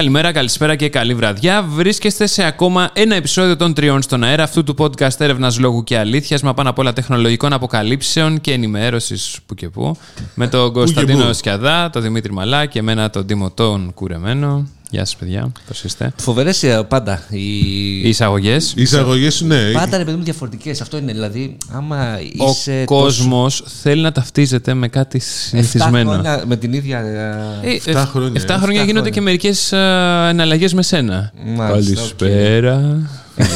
Καλημέρα, καλησπέρα και καλή βραδιά. Βρίσκεστε σε ακόμα ένα επεισόδιο των τριών στον αέρα αυτού του podcast έρευνας λόγου και αλήθειας, μα πάνω απ' όλα τεχνολογικών αποκαλύψεων και ενημέρωσης που και που. Με τον Κωνσταντίνο Σκιαδά, τον Δημήτρη Μαλά και εμένα τον Τιμωτόν Κουρεμένο. Γεια σας, παιδιά. Πώς είστε; Φοβερές πάντα οι, οι εισαγωγές. Οι εισαγωγές, ναι. Πάντα είναι παιδί μου διαφορετικές. Αυτό είναι δηλαδή. Άμα είσαι. Ο κόσμος τόσο... θέλει να ταυτίζεται με κάτι συνηθισμένο. Χρόνια, με την ίδια. Ε, 7 χρόνια. 7 χρόνια γίνονται και μερικές εναλλαγές με σένα. Καλησπέρα.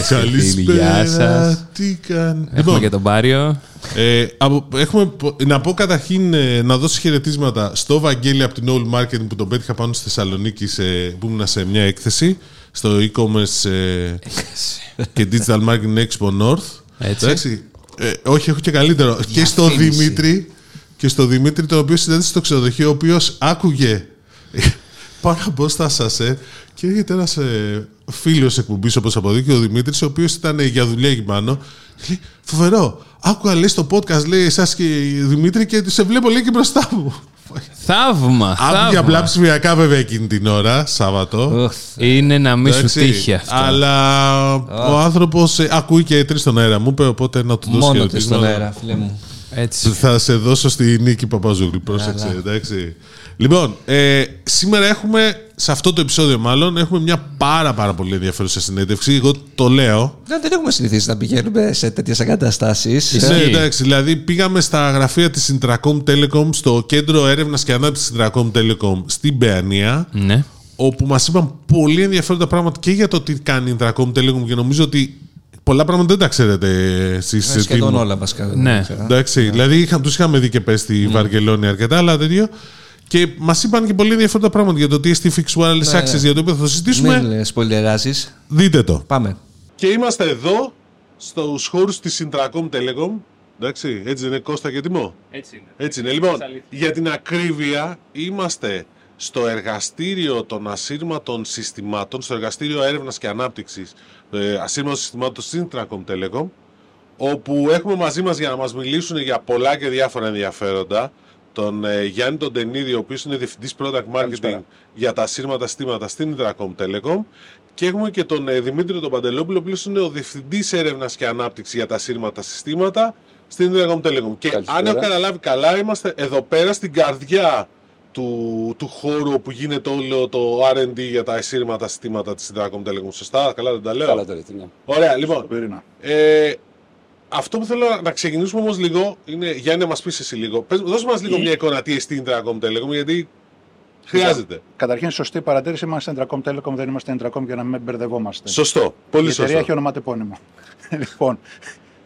Καλησπέρα. σας. Τι κάνει. Έχουμε λοιπόν, και τον Πάριο. Ε, έχουμε, να πω καταρχήν ε, να δώσω χαιρετίσματα στο Βαγγέλη από την Old Marketing που τον πέτυχα πάνω στη Θεσσαλονίκη σε, που ήμουν σε μια έκθεση στο e-commerce ε, και Digital Marketing Expo North. Έτσι. Ε, όχι, έχω και καλύτερο. και στο Δημήτρη, και στο Δημήτρη, το οποίο συνέντευξε στο ξενοδοχείο, ο οποίος άκουγε πάρα μπροστά σα, ε, και έρχεται ένας ε, φίλος εκπομπής, όπως αποδείχθηκε ο Δημήτρης, ο οποίος ήταν για δουλειά εκεί πάνω. Λέει, φοβερό. Άκουγα λέει στο podcast, λέει εσάς και Δημήτρη, και σε βλέπω λέει και μπροστά μου. Θαύμα. Άκουγε απλά ψηφιακά βέβαια εκείνη την ώρα, Σάββατο. Είναι να μην σου τύχει αυτό. Αλλά ο άνθρωπος ε, ακούει και τρεις στον αέρα. Μου είπε οπότε να του δώσει Μόνο στον αέρα, φίλε μου. Έτσι. Θα σε δώσω στη Νίκη Παπαζούλη. Πρόσεξε, εντάξει. Λοιπόν, ε, σήμερα έχουμε, σε αυτό το επεισόδιο μάλλον, έχουμε μια πάρα πάρα πολύ ενδιαφέρουσα συνέντευξη. Εγώ το λέω. Δεν, δεν έχουμε συνηθίσει να πηγαίνουμε σε τέτοιες εγκαταστάσεις. Ναι, εντάξει. Δηλαδή, πήγαμε στα γραφεία της Intracom Telecom, στο κέντρο έρευνας και ανάπτυξης Intracom Telecom στην Παιανία. Ναι. Όπου μας είπαν πολύ ενδιαφέροντα πράγματα και για το τι κάνει η Intracom Telecom και νομίζω ότι πολλά πράγματα δεν τα ξέρετε εσείς. Ναι, σχεδόν όλα βασικά. Ναι. Εντάξει, ναι. δηλαδή τους είχαμε δει και πες στη mm. Βαρκελόνη αρκετά, αλλά τέτοιο. Και μας είπαν και πολύ ενδιαφέροντα πράγματα για το τι TST Fixed Wireless ναι, Access, για το οποίο θα το συζητήσουμε. Μην σπολιεράζει. Δείτε το. Πάμε. Και είμαστε εδώ, στους χώρους της Intracom Telecom. Εντάξει, έτσι είναι Κώστα και Τιμό; Έτσι είναι. Έτσι είναι. Λοιπόν, για την ακρίβεια, είμαστε στο εργαστήριο των ασύρματων συστημάτων, στο εργαστήριο έρευνας και ανάπτυξης ε, ασύρματων συστημάτων στην Intracom Telecom, όπου έχουμε μαζί μας για να μας μιλήσουν για πολλά και διάφορα ενδιαφέροντα τον ε, Γιάννη τον Τενίδη, ο οποίος είναι διευθυντής product marketing για τα σύρματα συστήματα στην Intracom Telecom. Και έχουμε και τον ε, Δημήτρη τον Παντελόπουλο, ο οποίος είναι ο διευθυντής έρευνας και ανάπτυξης για τα σύρματα συστήματα στην Intracom Telecom. Και αν έχω καταλάβει καλά, είμαστε εδώ πέρα στην καρδιά του, του χώρου που γίνεται όλο το RD για τα σύρματα συστήματα της Intracom Telecom. Σωστά, καλά δεν τα λέω; Καλά, τα ναι. Ωραία, λοιπόν. Ε, αυτό που θέλω να ξεκινήσουμε όμως λίγο είναι, Γιάννη, να μας πεις εσύ λίγο. Πες, δώσε μας λίγο μια εικόνα τι εστί Intracom Telecom, γιατί χρειάζεται. Καταρχήν, σωστή παρατήρηση. Είμαστε Intracom Telecom, δεν είμαστε Intracom για να μην μπερδευόμαστε. Σωστό. Πολύ σωστό. Η εταιρεία έχει ονοματεπώνυμο. λοιπόν,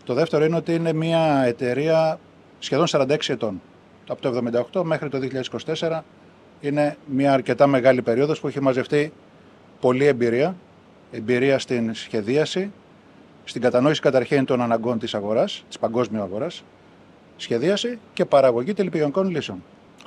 το δεύτερο είναι ότι είναι μια εταιρεία σχεδόν 46 ετών. Από το 1978 μέχρι το 2024 είναι μια αρκετά μεγάλη περίοδος που έχει μαζευτεί πολλή εμπειρία. Εμπειρία στην σχεδίαση, στην κατανόηση καταρχήν των αναγκών της αγοράς, της παγκόσμιου αγοράς, σχεδίαση και παραγωγή τηλεπικοινωνικών λύσεων.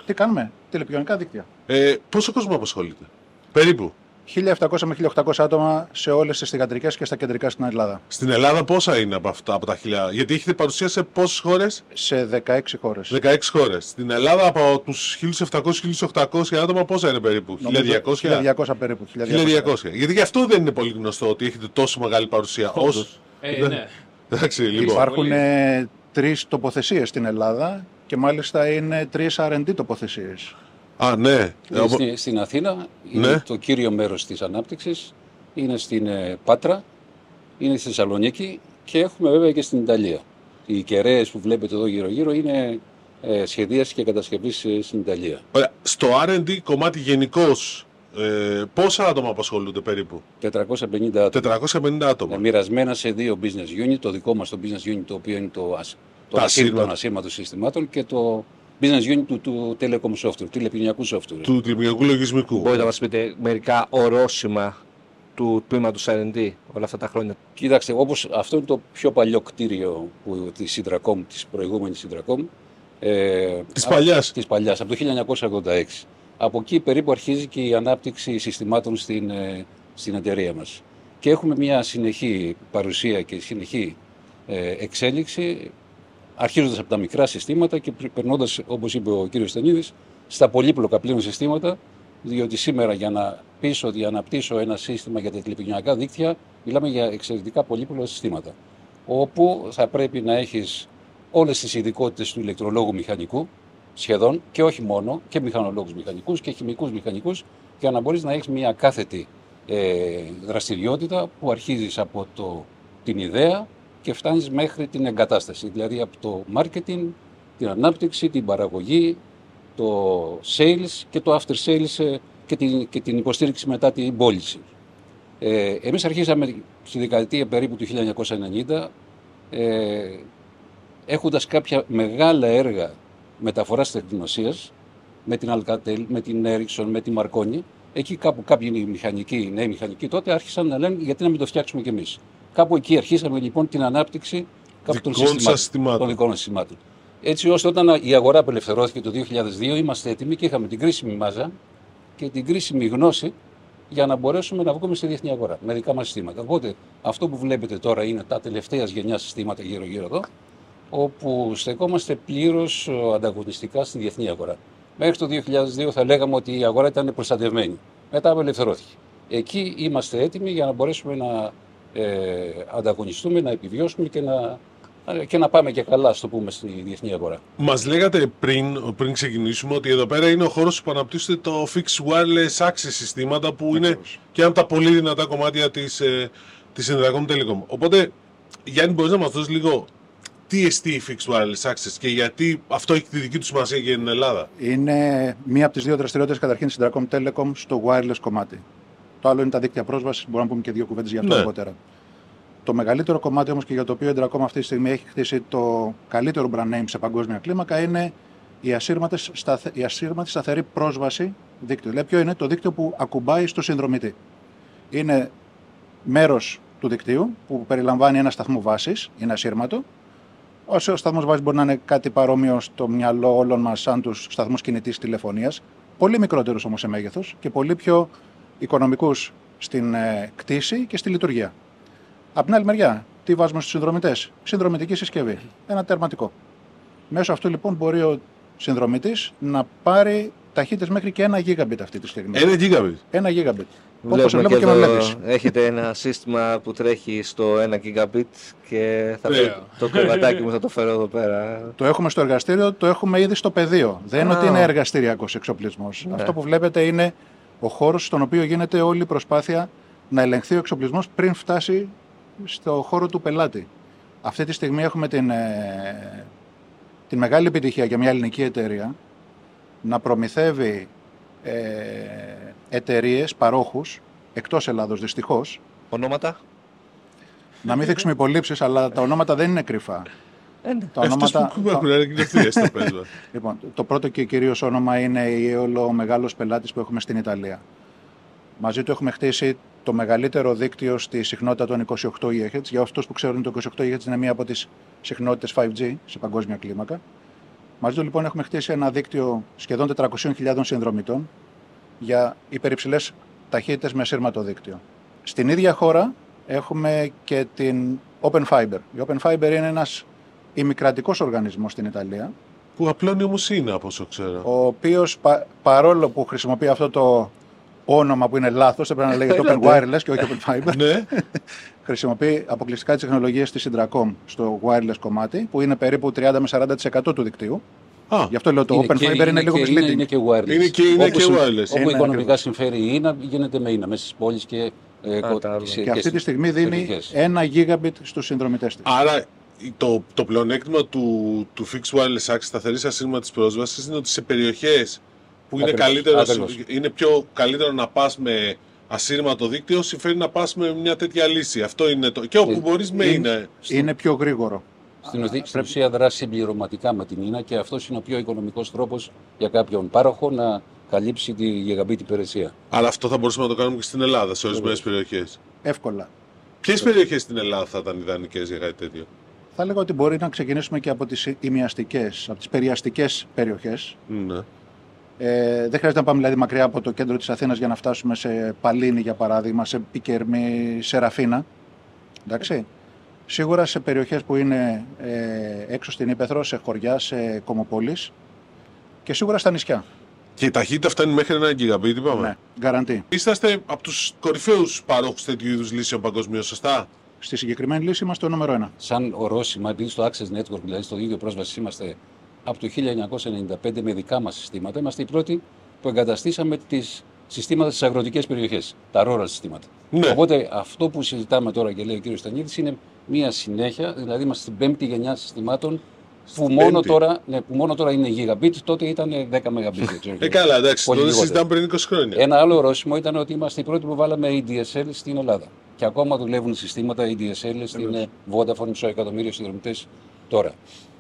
Τι κάνουμε, τηλεπικοινωνικά δίκτυα. Ε, πόσο κόσμο απασχολείται, περίπου. 1.700 με 1.800 άτομα σε όλες τις θηγατρικές και στα κεντρικά στην Ελλάδα. Στην Ελλάδα πόσα είναι από αυτά από τα 1.000, γιατί έχετε παρουσία σε πόσες χώρες, Σε 16 χώρες. 16 χώρες. Στην Ελλάδα από τους 1.700-1.800 άτομα πόσα είναι περίπου, 1.200. 1.200 περίπου. 1.200. Γιατί γι' αυτό δεν είναι πολύ γνωστό ότι έχετε τόσο μεγάλη παρουσία. Ως... Ε, ναι. Εντάξει, λοιπόν. Υπάρχουν ε, τρεις τοποθεσίες στην Ελλάδα και μάλιστα είναι τρεις RD τοποθεσίες. Α, ναι. Στην, στην Αθήνα είναι Ναι. το κύριο μέρος της ανάπτυξης, είναι στην ε, Πάτρα, είναι στη Θεσσαλονίκη και έχουμε βέβαια και στην Ιταλία. Οι κεραίες που βλέπετε εδώ γύρω-γύρω είναι ε, σχεδίαση και κατασκευής ε, στην Ιταλία. Ωραία. Στο R&D κομμάτι γενικώς, ε, πόσα άτομα απασχολούνται περίπου; 450 άτομα. 450 άτομα. Ε, μοιρασμένα σε δύο business unit, το δικό μας το business unit το οποίο είναι το, ασ- το Τα ασύρματο ασύρματα. των ασύρματων συστημάτων και το business unit του, του telecom software, τηλεπικοινωνιακού software. Του τυπικού λογισμικού. Μπορείτε να μας πείτε μερικά ορόσημα του τμήματος R&D όλα αυτά τα χρόνια. Κοίταξε, όπως αυτό είναι το πιο παλιό κτίριο που, της Intracom, της προηγούμενης Intracom. Ε, Της α- παλιάς. Της παλιάς, από το 1986. Από εκεί περίπου αρχίζει και η ανάπτυξη συστημάτων στην, ε, στην εταιρεία μας. Και έχουμε μια συνεχή παρουσία και συνεχή ε, εξέλιξη, αρχίζοντας από τα μικρά συστήματα και περνώντας, όπως είπε ο κύριος Στενίδης, στα πολύπλοκα πλέον συστήματα, Διότι σήμερα για να πείσω ότι αναπτύσσω ένα σύστημα για τα τηλεπικοινωνιακά δίκτυα, μιλάμε για εξαιρετικά πολύπλοκα συστήματα. Όπου θα πρέπει να έχεις όλες τις ειδικότητες του ηλεκτρολόγου μηχανικού, σχεδόν, και όχι μόνο, και μηχανολόγους μηχανικούς και χημικούς μηχανικούς, για να μπορείς να έχεις μια κάθετη ε, δραστηριότητα που αρχίζεις από το, την ιδέα και φτάνεις μέχρι την εγκατάσταση. Δηλαδή από το marketing, την ανάπτυξη, την παραγωγή, το sales και το after sales ε, και την, και την υποστήριξη μετά την πώληση. Ε, εμείς αρχίσαμε στη δεκαετία περίπου του 1990 ε, έχοντας κάποια μεγάλα έργα μεταφοράς τεχνογνωσίας με την Alcatel, με την Ericsson, με τη Marconi. Εκεί κάπου κάποιοι μηχανικοί, νέοι μηχανικοί τότε άρχισαν να λένε γιατί να μην το φτιάξουμε κι εμείς. Κάπου εκεί αρχίσαμε λοιπόν την ανάπτυξη κάποιων Δικών σας συστημάτων, συστημάτων. των δικών μας συστημάτων. Έτσι ώστε όταν η αγορά απελευθερώθηκε το 2002 είμαστε έτοιμοι και είχαμε την κρίσιμη μάζα και την κρίσιμη γνώση για να μπορέσουμε να βγούμε στη διεθνή αγορά με δικά μας συστήματα. Οπότε αυτό που βλέπετε τώρα είναι τα τελευταία γενιά συστήματα γύρω-γύρω εδώ, όπου στεκόμαστε πλήρως ανταγωνιστικά στη διεθνή αγορά. Μέχρι το 2002 θα λέγαμε ότι η αγορά ήταν προστατευμένη. Μετά απελευθερώθηκε. Εκεί είμαστε έτοιμοι για να μπορέσουμε να ε, ανταγωνιστούμε, να επιβιώσουμε και να, και να πάμε και καλά, στο πούμε, στη διεθνή αγορά. Μας λέγατε πριν, πριν ξεκινήσουμε ότι εδώ πέρα είναι ο χώρος που αναπτύσσεται το Fixed Wireless Access συστήματα που είναι Ακριβώς. και ένα από τα πολύ δυνατά κομμάτια της ε, της Endracom Telecom. Οπότε, Γιάννη, μπορείς να μας δώσεις λίγο τι εστί Fixed Wireless Access και γιατί αυτό έχει τη δική του σημασία για την Ελλάδα; Είναι μία από τις δύο δραστηριότητες καταρχήν τη Dracom Telecom στο wireless κομμάτι. Το άλλο είναι τα δίκτυα πρόσβασης. Μπορούμε να πούμε και δύο κουβέντες για αυτό Ναι. αργότερα. Το μεγαλύτερο κομμάτι όμως και για το οποίο η Dracom αυτή τη στιγμή έχει χτίσει το καλύτερο brand name σε παγκόσμια κλίμακα είναι η ασύρματη, σταθε... η ασύρματη σταθερή πρόσβαση δίκτυο. Δηλαδή, ποιο είναι; Το δίκτυο που ακουμπάει στο συνδρομητή. Είναι μέρος του δικτύου που περιλαμβάνει ένα σταθμό βάσης, είναι ασύρματο. Ο σταθμός βάση μπορεί να είναι κάτι παρόμοιο στο μυαλό όλων μας, σαν τους σταθμούς κινητής τηλεφωνίας. Πολύ μικρότερους όμως σε μέγεθος και πολύ πιο οικονομικούς στην ε, κτήση και στη λειτουργία. Απ' την άλλη μεριά, τι βάζουμε στους συνδρομητές, Συνδρομητική συσκευή. Ένα τερματικό. Μέσω αυτού λοιπόν μπορεί ο συνδρομητής να πάρει ταχύτητες μέχρι και ένα gigabit αυτή τη στιγμή. Ένα gigabit. Ένα gigabit. Όπως Βλέπουμε βλέπω και και με εδώ βλέπεις. έχετε ένα σύστημα που τρέχει στο 1 gigabit και θα Ωραίο. φέρω- το κρεβατάκι μου θα το φέρω εδώ πέρα. Το έχουμε στο εργαστήριο, το έχουμε ήδη στο πεδίο. Δεν είναι Α. ότι είναι εργαστηριακός εξοπλισμός. Ναι. Αυτό που βλέπετε είναι ο χώρος στον οποίο γίνεται όλη η προσπάθεια να ελεγχθεί ο εξοπλισμός πριν φτάσει στο χώρο του πελάτη. Αυτή τη στιγμή έχουμε την, ε, την μεγάλη επιτυχία για μια ελληνική εταιρεία να προμηθεύει ε, εταιρείες, παρόχους εκτός Ελλάδος δυστυχώς. Ονόματα; Να μην δείξουμε υπολείψει, αλλά τα ονόματα δεν είναι κρυφά. Ε, ναι. Τα Αυτές ονόματα, που έχουν ανακοινωθεί στο πέσμα. Λοιπόν, το πρώτο και κυρίως όνομα είναι η Aeolo, ο μεγάλος πελάτης που έχουμε στην Ιταλία. Μαζί του έχουμε χτίσει το μεγαλύτερο δίκτυο στη συχνότητα των 28 GHz. Για αυτούς που ξέρουν, το 28 GHz είναι μία από τις συχνότητες 5G σε παγκόσμια κλίμακα. Μαζί του λοιπόν έχουμε χτίσει ένα δίκτυο σχεδόν 400.000 συνδρομητών για υπερυψηλές ταχύτητες με ασύρματο δίκτυο. Στην ίδια χώρα έχουμε και την Open Fiber. Η Open Fiber είναι ένας ημικρατικός οργανισμός στην Ιταλία, που απλώνει όμως είναι από όσο ξέρω. ο οποίος παρόλο που χρησιμοποιεί αυτό το όνομα που είναι λάθος, έπρεπε να λέγεται Open Έλατε. Wireless και όχι Open Fiber, ναι, χρησιμοποιεί αποκλειστικά τις τεχνολογίες της Indracom στο wireless κομμάτι, που είναι περίπου 30 με 40% του δικτύου. Α, Γι' αυτό λέω το Open και- Fiber είναι, λίγο και, είναι, είναι misleading. και wireless. Είναι και- είναι Όπου και συμ- wireless. Όπου Είναι οικονομικά ακριβώς. συμφέρει η ίνα, γίνεται με ίνα μέσα στι πόλεις και, ε, Α, κο- τα άλλα. σε- Και αυτή τη στις στιγμή δίνει περιοχές. ένα gigabit στους συνδρομητές της. Άρα το, το πλεονέκτημα του, του Fixed Wireless Access σταθερή ασύρματη πρόσβασης είναι ότι σε περιοχές που είναι, Ακριβώς, καλύτερο, ακριβώς. είναι πιο καλύτερο να πας με ασύρματο δίκτυο, συμφέρει να πας με μια τέτοια λύση. Αυτό είναι το. Και όπου Ε, μπορείς με είναι- είναι. Είναι πιο γρήγορο. Στην, ουσία- στην ουσία δράσει συμπληρωματικά με την ίνα και αυτός είναι ο πιο οικονομικός τρόπος για κάποιον πάροχο να καλύψει τη γιγαμπίτη υπηρεσία. Αλλά αυτό θα μπορούσαμε να το κάνουμε και στην Ελλάδα, σε ορισμένες περιοχές. Εύκολα. Ποιες περιοχές στην Ελλάδα θα ήταν ιδανικές για κάτι τέτοιο; Θα λέγω ότι μπορεί να ξεκινήσουμε και από τις ημιαστικές, από τις περιαστικές περιοχές. Ναι. Ε, δεν χρειάζεται να πάμε δηλαδή μακριά από το κέντρο της Αθήνας για να φτάσουμε σε Παλίνη για παράδειγμα, σε Πικερμή, σε Ραφίνα. Εντάξει. Σίγουρα σε περιοχές που είναι ε, έξω στην Ήπεθρο, σε χωριά, σε κομοπόλεις και σίγουρα στα νησιά. Και η ταχύτητα φτάνει μέχρι ένα gigabit, είπαμε. Ναι, γκαραντή. Είσαστε από τους κορυφαίους παρόχους τέτοιου είδους λύσεων παγκοσμίως, σωστά; Στη συγκεκριμένη λύση είμαστε το νούμερο ένα. Σαν ορόσημα, επειδή στο Access Network, δηλαδή στο ίδιο πρόσβαση, είμαστε από το 1995 με δικά μας συστήματα, είμαστε οι πρώτοι που εγκαταστήσαμε τις συστήματα στις αγροτικές περιοχές, τα rural συστήματα. Ναι. Οπότε αυτό που συζητάμε τώρα και λέει ο κ. Στανίδης είναι μία συνέχεια, δηλαδή είμαστε στην πέμπτη γενιά συστημάτων που μόνο, πέμπτη. τώρα, ναι, που μόνο τώρα είναι gigabit, τότε ήταν 10 megabit. δεν ξέρω. Ε, καλά, εντάξει, Πολύ τότε λιγότερο. συζητάμε πριν 20 χρόνια. Ένα άλλο ορόσημο ήταν ότι είμαστε οι πρώτοι που βάλαμε ADSL στην Ελλάδα. Και ακόμα δουλεύουν συστήματα ADSL στην ε, Vodafone μισό εκατομμύριο συνδρομητές τώρα.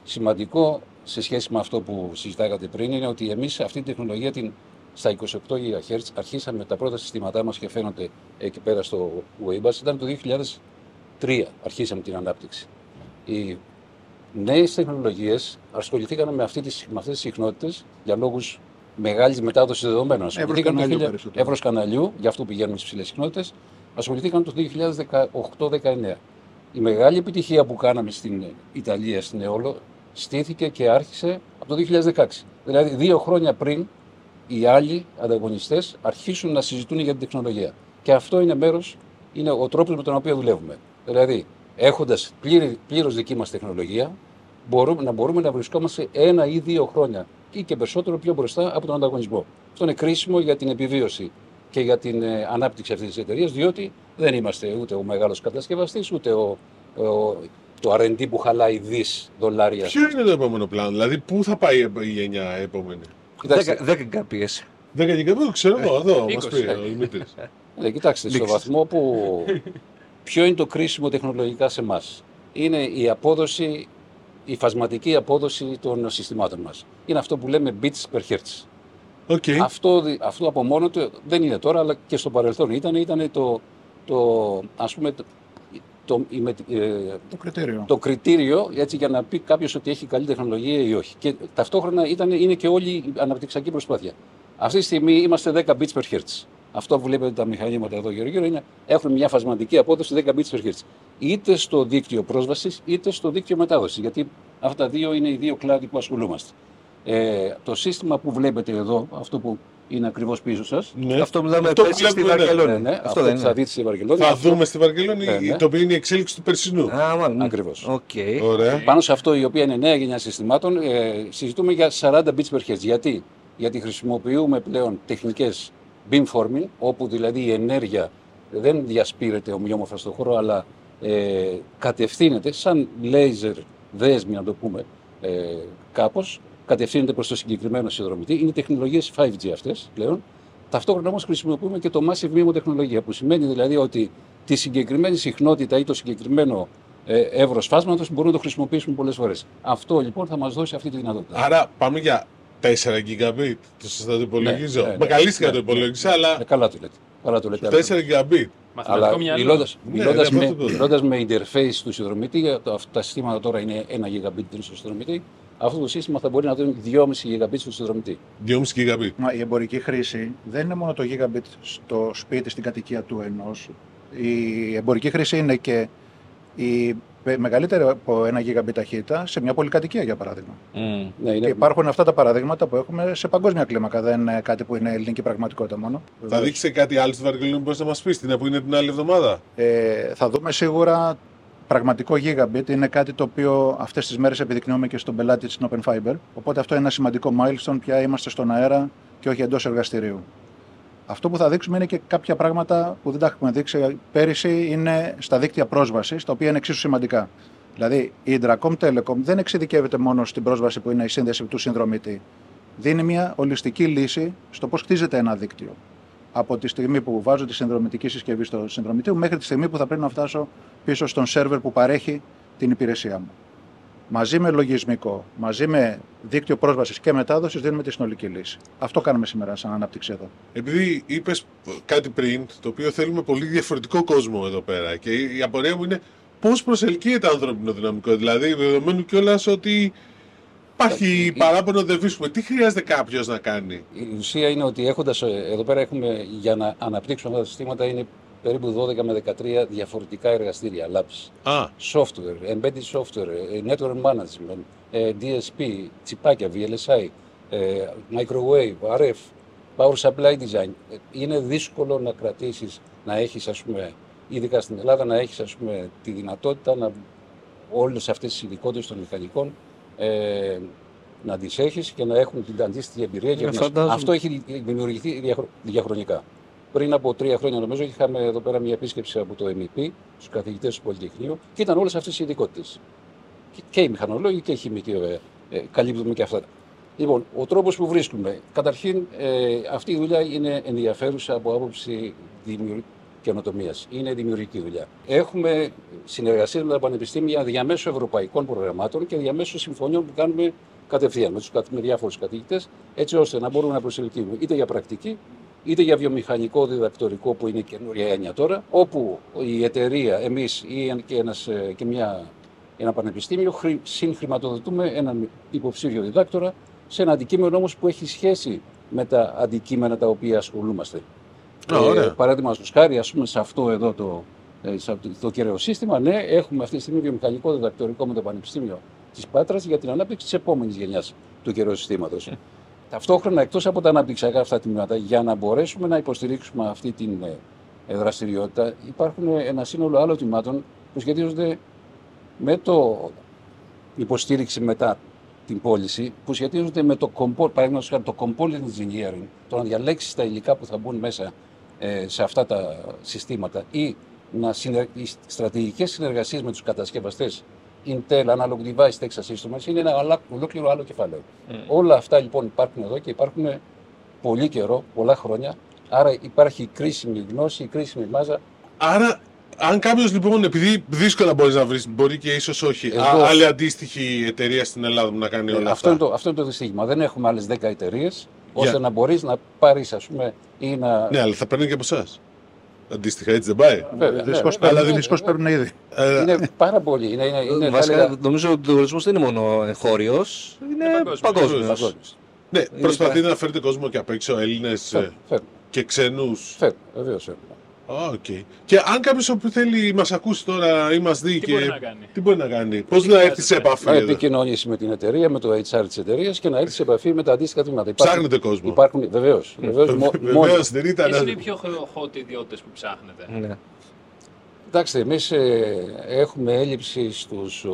Σημαντικό σε σχέση με αυτό που συζητάγατε πριν είναι ότι εμείς αυτή την τεχνολογία την, στα 28 GHz αρχίσαμε τα πρώτα συστήματά μας και φαίνονται εκεί πέρα στο Waybus ήταν το 2003 αρχίσαμε την ανάπτυξη. Οι νέες τεχνολογίες ασχοληθήκαν με, αυτή τις, με αυτές τις συχνότητες για λόγους μεγάλης μετάδοσης δεδομένων. Ασχοληθήκαν το καναλιού 1000 περισσότερο. εύρος καναλιού, γι' αυτό πηγαίνουμε στις ψηλές συχνότητες. Ασχοληθήκαν το 2018-19. Η μεγάλη επιτυχία που κάναμε στην Ιταλία, στην Εόλο, στήθηκε και άρχισε από το 2016. Δηλαδή, δύο χρόνια πριν οι άλλοι ανταγωνιστές αρχίσουν να συζητούν για την τεχνολογία. Και αυτό είναι μέρος, είναι ο τρόπος με τον οποίο δουλεύουμε. Δηλαδή, έχοντας πλήρως δική μας τεχνολογία, μπορούμε, να μπορούμε να βρισκόμαστε ένα ή δύο χρόνια ή και περισσότερο πιο μπροστά από τον ανταγωνισμό. Αυτό είναι κρίσιμο για την επιβίωση και για την ε, ανάπτυξη αυτής της εταιρείας, διότι δεν είμαστε ούτε ο μεγάλος κατασκευαστής, ούτε ο, ο, το RD που χαλάει δις δολάρια. Ποιο είναι το επόμενο πλάνο, δηλαδή πού θα πάει η γενιά επόμενη; Κοιτάξτε, 10 Mbps. 10 gigabit, ξέρω εγώ, εδώ μας 20. πει ο Δημήτρης. Ναι, κοιτάξτε, στο βαθμό που. Ποιο είναι το κρίσιμο τεχνολογικά σε εμάς, Είναι η απόδοση, η φασματική απόδοση των συστημάτων μας. Είναι αυτό που λέμε bits per hertz. OK. Αυτό, δι- αυτό από μόνο του δεν είναι τώρα, αλλά και στο παρελθόν ήταν, ήταν το, το, ας πούμε, το, το, η με- ε, Το κριτήριο. το κριτήριο έτσι, για να πει κάποιος ότι έχει καλή τεχνολογία ή όχι. Και ταυτόχρονα ήταν, είναι και όλη η αναπτυξιακή προσπάθεια. Αυτή τη στιγμή είμαστε 10 bits per hertz. Αυτό που βλέπετε τα μηχανήματα εδώ γύρω-γύρω είναι, έχουν μια φασματική απόδοση 10 bits per hertz. Είτε στο δίκτυο πρόσβασης είτε στο δίκτυο μετάδοσης. Γιατί αυτά τα δύο είναι οι δύο κλάδοι που ασχολούμαστε. Ε, το σύστημα που βλέπετε εδώ, αυτό που είναι ακριβώς πίσω σας. Ναι. Αυτό μιλάμε Αυτό πέρσι στη βλέπουμε, ναι. Βαρκελόνη. Ναι, ναι, αυτό, Αυτό δεν που θα είναι. δείτε στη Βαρκελόνη. Θα αυτό- δούμε στη Βαρκελόνη, Ναι, ναι. το οποίο είναι η εξέλιξη του περσινού. Α, μάλλον. Ακριβώς. Οκ. Ωραία. Πάνω σε αυτό, η οποία είναι νέα γενιά συστημάτων, ε, συζητούμε για 40 bits per hertz. Γιατί; Γιατί χρησιμοποιούμε πλέον τεχνικές beamforming, όπου δηλαδή η ενέργεια δεν διασπείρεται ομοιόμορφα στον χώρο, αλλά ε, κατευθύνεται σαν λέιζερ δέσμη, να το πούμε ε, κάπως, κατευθύνεται προς το συγκεκριμένο συνδρομητή. Είναι τεχνολογίες 5G αυτές πλέον. Ταυτόχρονα όμως χρησιμοποιούμε και το Massive MIMO τεχνολογία, που σημαίνει δηλαδή ότι τη συγκεκριμένη συχνότητα ή το συγκεκριμένο ε, εύρος φάσματος μπορούμε να το χρησιμοποιήσουμε πολλές φορές. Αυτό λοιπόν θα μας δώσει αυτή τη δυνατότητα. Άρα πάμε για 4 gigabit. Το σωστά το υπολογίζω. Ναι, ναι, Με καλίστηκα ναι, το υπολόγισα, αλλά Ε, καλά το λέτε. Καλά το λέτε. 4 gigabit. Μαθηματικό Αλλά μυαλό. μιλώντας, Ναι, μιλώντας, ναι, με, αυτό το λέω. μιλώντας με interface του συνδρομητή, για το- αυτά τα συστήματα τώρα είναι 1 gigabit στο συνδρομητή, αυτό το σύστημα θα μπορεί να δίνει 2,5 gigabit στο συνδρομητή. 2,5 gigabit. Μα η εμπορική χρήση δεν είναι μόνο το gigabit στο σπίτι, στην κατοικία του ενός. Η εμπορική χρήση είναι και η πε- μεγαλύτερη από ένα gigabit ταχύτητα σε μια πολυκατοικία, για παράδειγμα. Ναι, είναι, Και υπάρχουν αυτά τα παραδείγματα που έχουμε σε παγκόσμια κλίμακα. Δεν είναι κάτι που είναι ελληνική πραγματικότητα μόνο. Θα Βεβαίως. δείξει κάτι άλλο στη Βαρκελόνη που μπορείς να μας πεις, την που είναι την άλλη εβδομάδα. Ε, θα δούμε σίγουρα πραγματικό gigabit. Είναι κάτι το οποίο αυτές τις μέρες επιδεικνύουμε και στον πελάτη της Open Fiber. Οπότε αυτό είναι ένα σημαντικό milestone. Πια είμαστε στον αέρα και όχι εντός εργαστηρίου. Αυτό που θα δείξουμε είναι και κάποια πράγματα που δεν τα έχουμε δείξει πέρυσι είναι στα δίκτυα πρόσβασης, τα οποία είναι εξίσου σημαντικά. Δηλαδή, η Intracom Telecom δεν εξειδικεύεται μόνο στην πρόσβαση που είναι η σύνδεση του συνδρομητή. Δίνει μια ολιστική λύση στο πώς χτίζεται ένα δίκτυο. Από τη στιγμή που βάζω τη συνδρομητική συσκευή στο συνδρομητή μου μέχρι τη στιγμή που θα πρέπει να φτάσω πίσω στον σερβερ που παρέχει την υπηρεσία μου. Μαζί με λογισμικό, μαζί με δίκτυο πρόσβασης και μετάδοσης, δίνουμε τη συνολική λύση. Αυτό κάνουμε σήμερα σαν ανάπτυξη εδώ. Επειδή είπες κάτι πριν, το οποίο θέλουμε πολύ διαφορετικό κόσμο εδώ πέρα. Και η απορία μου είναι πώς προσελκύεται ανθρώπινο δυναμικό. Δηλαδή, δεδομένου κιόλας ότι υπάρχει Ε, παράπονο δεν βρίσκουμε. Τι χρειάζεται κάποιος να κάνει; Η ουσία είναι ότι έχοντας, ε, εδώ πέρα έχουμε, για να αναπτύξουμε αυτά τα συστήματα, είναι περίπου 12 με 13 διαφορετικά εργαστήρια, labs. Α, software, embedded software, ε, network management, ε, DSP, τσιπάκια, VLSI, ε, microwave, RF, power supply design. Ε, Είναι δύσκολο να κρατήσεις, να έχεις ας πούμε, ειδικά στην Ελλάδα, να έχεις ας πούμε, τη δυνατότητα να όλες αυτές τις ειδικότητες των μηχανικών ε, να τις έχεις και να έχουν την αντίστοιχη εμπειρία. Και Ναι, να- φαντάζομαι. Αυτό έχει δημιουργηθεί διαχρο- διαχρονικά. Πριν από τρία χρόνια, νομίζω, είχαμε εδώ πέρα μια επίσκεψη από το MEP, του καθηγητές του Πολυτεχνείου, και ήταν όλες αυτές οι ειδικότητες. Και- Και οι μηχανολόγοι και οι χημικοί, βέβαια. Ε, καλύπτουμε και αυτά. Λοιπόν, ο τρόπος που βρίσκουμε. Καταρχήν, ε, αυτή η δουλειά είναι ενδιαφέρουσα από άποψη καινοτομίας. Είναι δημιουργική δουλειά. Έχουμε συνεργασίες με τα πανεπιστήμια διαμέσου ευρωπαϊκών προγραμμάτων και διαμέσου συμφωνιών που κάνουμε κατευθείαν με, τους, καθ- με διάφορους καθηγητές, έτσι ώστε να μπορούμε να προσελκύουμε είτε για πρακτική, είτε για βιομηχανικό διδακτορικό που είναι καινούρια έννοια τώρα, όπου η εταιρεία, εμείς ή εν- και, ένας, ε, και μια, ένα πανεπιστήμιο χρη- συγχρηματοδοτούμε έναν υποψήφιο διδάκτορα σε ένα αντικείμενο όμως που έχει σχέση με τα αντικείμενα τα οποία ασχολούμαστε. Α, ωραία. παράδειγμα, στου χάρη, ας πούμε, σε αυτό εδώ το, ε, σε αυτό το κεραίο σύστημα, ναι, έχουμε αυτή τη στιγμή βιομηχανικό διδακτορικό με το Πανεπιστήμιο της Πάτρας για την ανάπτυξη της επόμενης γενιάς του κεραίου συστήματος. Ταυτόχρονα, εκτός από τα αναπτυξιακά αυτά τμήματα, για να μπορέσουμε να υποστηρίξουμε αυτή την ε, ε, δραστηριότητα, υπάρχουν ένα σύνολο άλλων τμήματων που σχετίζονται με το υποστήριξη μετά την πώληση, που σχετίζονται με το, compo- παραδείγματος χάρη, το component engineering, το να διαλέξεις τα υλικά που θα μπουν μέσα ε, σε αυτά τα συστήματα ή να συνε... οι στρατηγικές συνεργασίες με τους κατασκευαστές Intel, Analog Device, Texas Instruments είναι ένα άλλα- ολόκληρο άλλο κεφάλαιο. Όλα αυτά λοιπόν υπάρχουν εδώ και υπάρχουν πολύ καιρό, πολλά χρόνια. Άρα υπάρχει κρίσιμη γνώση, κρίσιμη μάζα. Άρα, αν κάποιος λοιπόν, επειδή δύσκολα μπορείς να βρεις, μπορεί και ίσως όχι, Εγώ- α, άλλη αντίστοιχη εταιρεία στην Ελλάδα που να κάνει όλα Ε, αυτό, αυτά. είναι το, αυτό είναι το δυστύχημα. Δεν έχουμε άλλες 10 εταιρείες ώστε Για- να μπορείς να πάρεις, ας πούμε, ή να. Ναι, αλλά θα παίρνει και από εσάς. Αντίστοιχα, έτσι δεν πάει. Βέβαια, Δυστυχώ βέβαια, αλλά παίρνουν, δεν- δυστυχώς παίρνουν ήδη. Ε, Είναι πάρα πολύ. Είναι, είναι, είναι, θα Βασικά, έλεγα, νομίζω ότι ο τουρισμό δεν είναι μόνο εγχώριος, είναι παγκόσμιος. παγκόσμιος. παγκόσμιος. ναι, προσπαθείτε να φέρετε κόσμο και απ' έξω, Έλληνες Φέρνουν, φέρνουν, και ξένου. φέρνουν, βεβαίως φέρνουν. Οκ. Και αν κάποιος που θέλει μας ακούσει τώρα ή μας δει. Τι και... μπορεί να κάνει; Τι μπορεί να κάνει, πώς να χρειάζεται; έρθει σε επαφή. Να εδώ; επικοινωνήσει με την εταιρεία, με το HR της εταιρείας και να έρθει σε επαφή με τα αντίστοιχα τμήματα. Ψάχνετε κόσμο. Υπάρχουν, βεβαίως. Βεβαίως, μο- Βεβαίως, μόνοι. δεν ήταν. Ποιες είναι οι πιο hot ιδιότητες που ψάχνετε. Ναι. Κοιτάξτε, εμείς έχουμε έλλειψη στους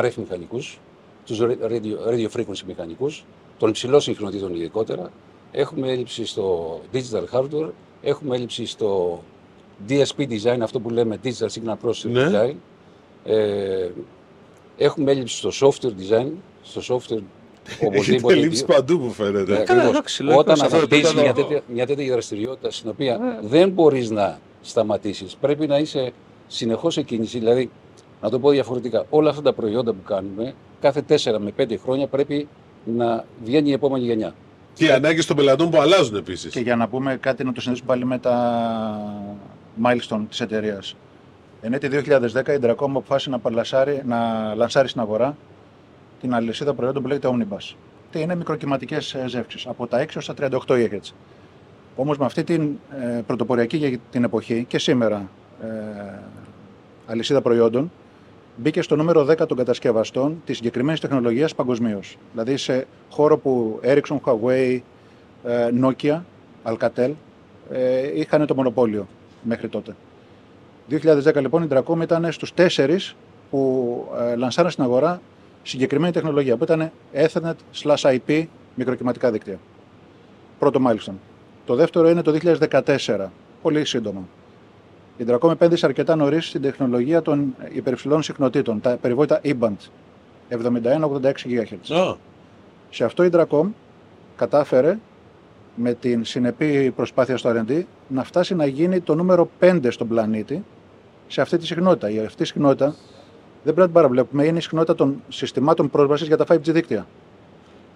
RF μηχανικούς, τους radio, radio frequency μηχανικούς, των υψηλών συχνοτήτων ειδικότερα. Έχουμε έλλειψη στο digital hardware, έχουμε έλλειψη στο DSP design, αυτό που λέμε digital signal processing Ναι. design. Ε, έχουμε έλλειψη στο software design, στο software Έχετε οπωσδήποτε. λείψει παντού που φαίνεται. Ναι, Καλά, ακριβώς. εντάξει, λογικό, Όταν σε αυτό το αναπτύσσεις επίπεδο. μια, τέτοια, μια τέτοια δραστηριότητα στην οποία δεν μπορείς να σταματήσεις, πρέπει να είσαι συνεχώς σε κίνηση. Δηλαδή, να το πω διαφορετικά, όλα αυτά τα προϊόντα που κάνουμε, κάθε 4 με 5 χρόνια πρέπει να βγαίνει η επόμενη γενιά. Και οι ανάγκες των πελατών που αλλάζουν επίσης. Και για να πούμε κάτι, να το συνδέσουμε πάλι με τα milestone της εταιρείας. Εν έτη 2010 η Dracom αποφάσισε να, παλασάρει, να λανσάρει στην αγορά την αλυσίδα προϊόντων που λέγεται Omnibus. Τι είναι μικροκυματικές ε, ζεύξεις, από τα 6 έως τα 38 GHz. Όμως με αυτή την ε, πρωτοποριακή για την εποχή και σήμερα ε, αλυσίδα προϊόντων μπήκε στο νούμερο 10 των κατασκευαστών της συγκεκριμένης τεχνολογίας παγκοσμίως. Δηλαδή σε χώρο που Ericsson, Huawei, ε, Nokia, Alcatel ε, είχαν το μονοπόλιο μέχρι τότε. 2010 λοιπόν η Dracom ήταν στους τέσσερις που ε, λανσάραν στην αγορά συγκεκριμένη τεχνολογία που ήταν Ethernet slash IP μικροκυματικά δίκτυα. Πρώτο milestone. Το δεύτερο είναι το 2014, πολύ σύντομα. Η Dracom επένδυσε αρκετά νωρίς στην τεχνολογία των υπερυψηλών συχνοτήτων, τα περιβόητα E-band, 71-86 GHz. Α, Σε αυτό η Dracom κατάφερε με την συνεπή προσπάθεια στο R&D να φτάσει να γίνει το νούμερο 5 στον πλανήτη σε αυτή τη συχνότητα. Η αυτή η συχνότητα δεν πρέπει να την παραβλέπουμε, είναι η συχνότητα των συστημάτων πρόσβασης για τα 5G δίκτυα.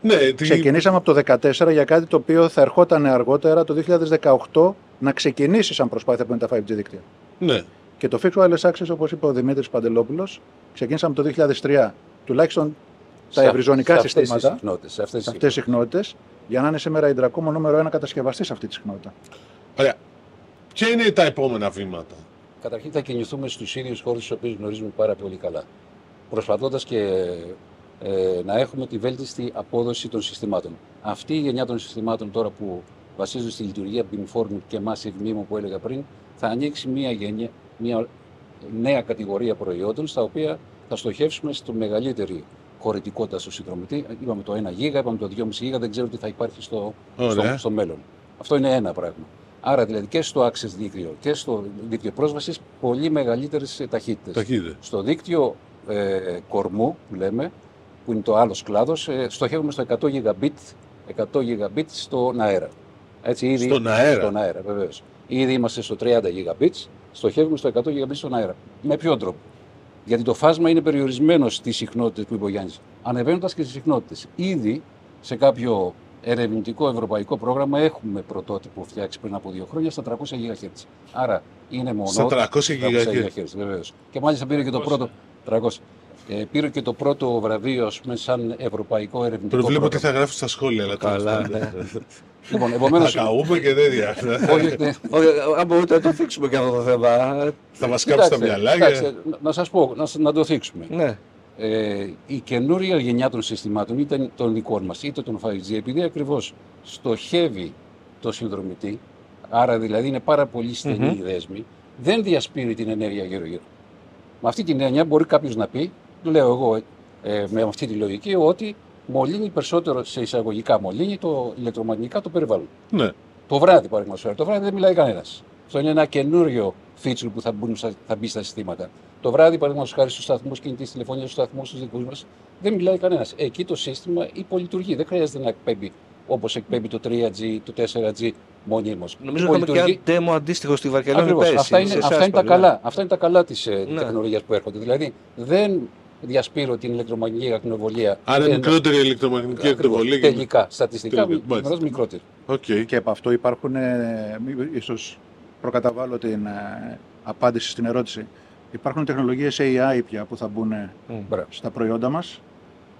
ναι, τι... Ξεκινήσαμε από το 2014 για κάτι το οποίο θα ερχόταν αργότερα το 2018 να ξεκινήσει σαν προσπάθεια που είναι τα 5G δίκτυα. ναι. Και το Fixed Wireless Access, όπως είπε ο Δημήτρης Παντελόπουλος, ξεκίνησαμε το 2003 τουλάχιστον τα Σε- ευρυζωνικά σε αυτές τις συστήματα, συχνότητες, σε αυτές σε τις αυτές τις συχνότητες, για να είναι σήμερα η Dracom ο νούμερο ένα κατασκευαστής σε αυτή τη συχνότητα. Ωραία. Ποια είναι τα επόμενα βήματα; Καταρχήν θα κινηθούμε στους ίδιους χώρους τους οποίους γνωρίζουμε πάρα πολύ καλά. Προσπαθώντας και ε, να έχουμε τη βέλτιστη απόδοση των συστημάτων. Αυτή η γενιά των συστημάτων τώρα που βασίζονται στη λειτουργία beamforming και massive MIMO που έλεγα πριν, θα ανοίξει μια, γενιά, μια νέα κατηγορία προϊόντων στα οποία θα στοχεύσουμε στο μεγαλύτερη χωρητικότητα στο συνδρομητή. Είπαμε το 1 γίγα, είπαμε το 2,5 γίγα, δεν ξέρω τι θα υπάρχει στο, στο, Ωραία. στο μέλλον. Αυτό είναι ένα πράγμα. Άρα δηλαδή και στο access δίκτυο και στο δίκτυο πρόσβασης πολύ μεγαλύτερες ταχύτητες. Ταχύτητα. Στο δίκτυο ε, κορμού που λέμε, που είναι το άλλος κλάδος, ε, στοχεύουμε στο 100 gigabit, 100 gigabit στον αέρα. Έτσι, ήδη, Στον αέρα. Στον αέρα, βεβαίως. Ήδη είμαστε στο 30 gigabits, στοχεύουμε στο 100 gigabit στον αέρα. Με ποιον τρόπο; Γιατί το φάσμα είναι περιορισμένο στις συχνότητες που είπε ο Γιάννης. Ανεβαίνοντας και στις συχνότητες. Ήδη σε κάποιο ερευνητικό ευρωπαϊκό πρόγραμμα έχουμε πρωτότυπο φτιάξει πριν από δύο χρόνια στα 300 GHz. Άρα είναι μόνος. Στα 300 GHz. Βεβαίως. Και μάλιστα πήρε και το πρώτο. 300. Ε, πήρε και το πρώτο βραβείο ας πούμε, σαν ευρωπαϊκό ερευνητικό Προβλέπω τι πρόγραμμα. θα γράφει στα σχόλια. Αλλά τέλος Καλά, πάντων. ναι. Λοιπόν, επομένω. Θα καούμε και τέτοια. όχι, ναι. Όχι, Αν μπορείτε να το θίξουμε και αυτό το θέμα. Θα μας κάψει τα Κοιτάξτε, μυαλά. κοιτάξτε, και- να- να σας πω, να, σ- να το θίξουμε. Ναι. ε, η καινούρια γενιά των συστημάτων, είτε των δικών μας, είτε των 5G, επειδή ακριβώς στοχεύει το συνδρομητή, άρα δηλαδή είναι πάρα πολύ στενή η δέσμη, δεν διασπείρει την ενέργεια γύρω-γύρω. Με αυτή την έννοια μπορεί κάποιος να πει, λέω εγώ ε, με αυτή τη λογική, ότι μολύνει περισσότερο σε εισαγωγικά μολύνει το ηλεκτρομαγνητικά το περιβάλλον. Ναι. Το βράδυ, παραδείγματος χάρη. Το βράδυ δεν μιλάει κανένας. Αυτό είναι ένα καινούριο feature που θα, μπουν, στα- θα μπει στα συστήματα. Το βράδυ, παραδείγματος χάρη στους σταθμούς κινητής τηλεφωνίας, στους σταθμούς τους δικούς μας, δεν μιλάει κανένας. Εκεί το σύστημα υπολειτουργεί. Δεν χρειάζεται να εκπέμπει όπως εκπέμπει το 3G, το 4G μονίμως. Νομίζω είχαμε και ένα demo αντίστοιχο στη Βαρκελόνη Ακριβώς. πέρσι. Αυτά είναι, σε αυτά εσάς είναι τα παλιά. καλά. Αυτά είναι τα καλά της ε, Ναι. τεχνολογίας που έρχονται. Δηλαδή δεν διασπείρω την ηλεκτρομαγνητική ακτινοβολία. Άρα Ε, μικρότερη ηλεκτρομαγνητική ακριβώς. ακτινοβολία. και- Τελικά, στατιστικά, Τελικά, μάλιστα. μέρος μικρότερη. Οκ. Και από αυτό υπάρχουν, ε, μη- ίσως προκαταβάλω την ε, απάντηση στην ερώτηση. Υπάρχουν τεχνολογίες AI πια που θα μπουν ε, Μπράβο. στα προϊόντα μας,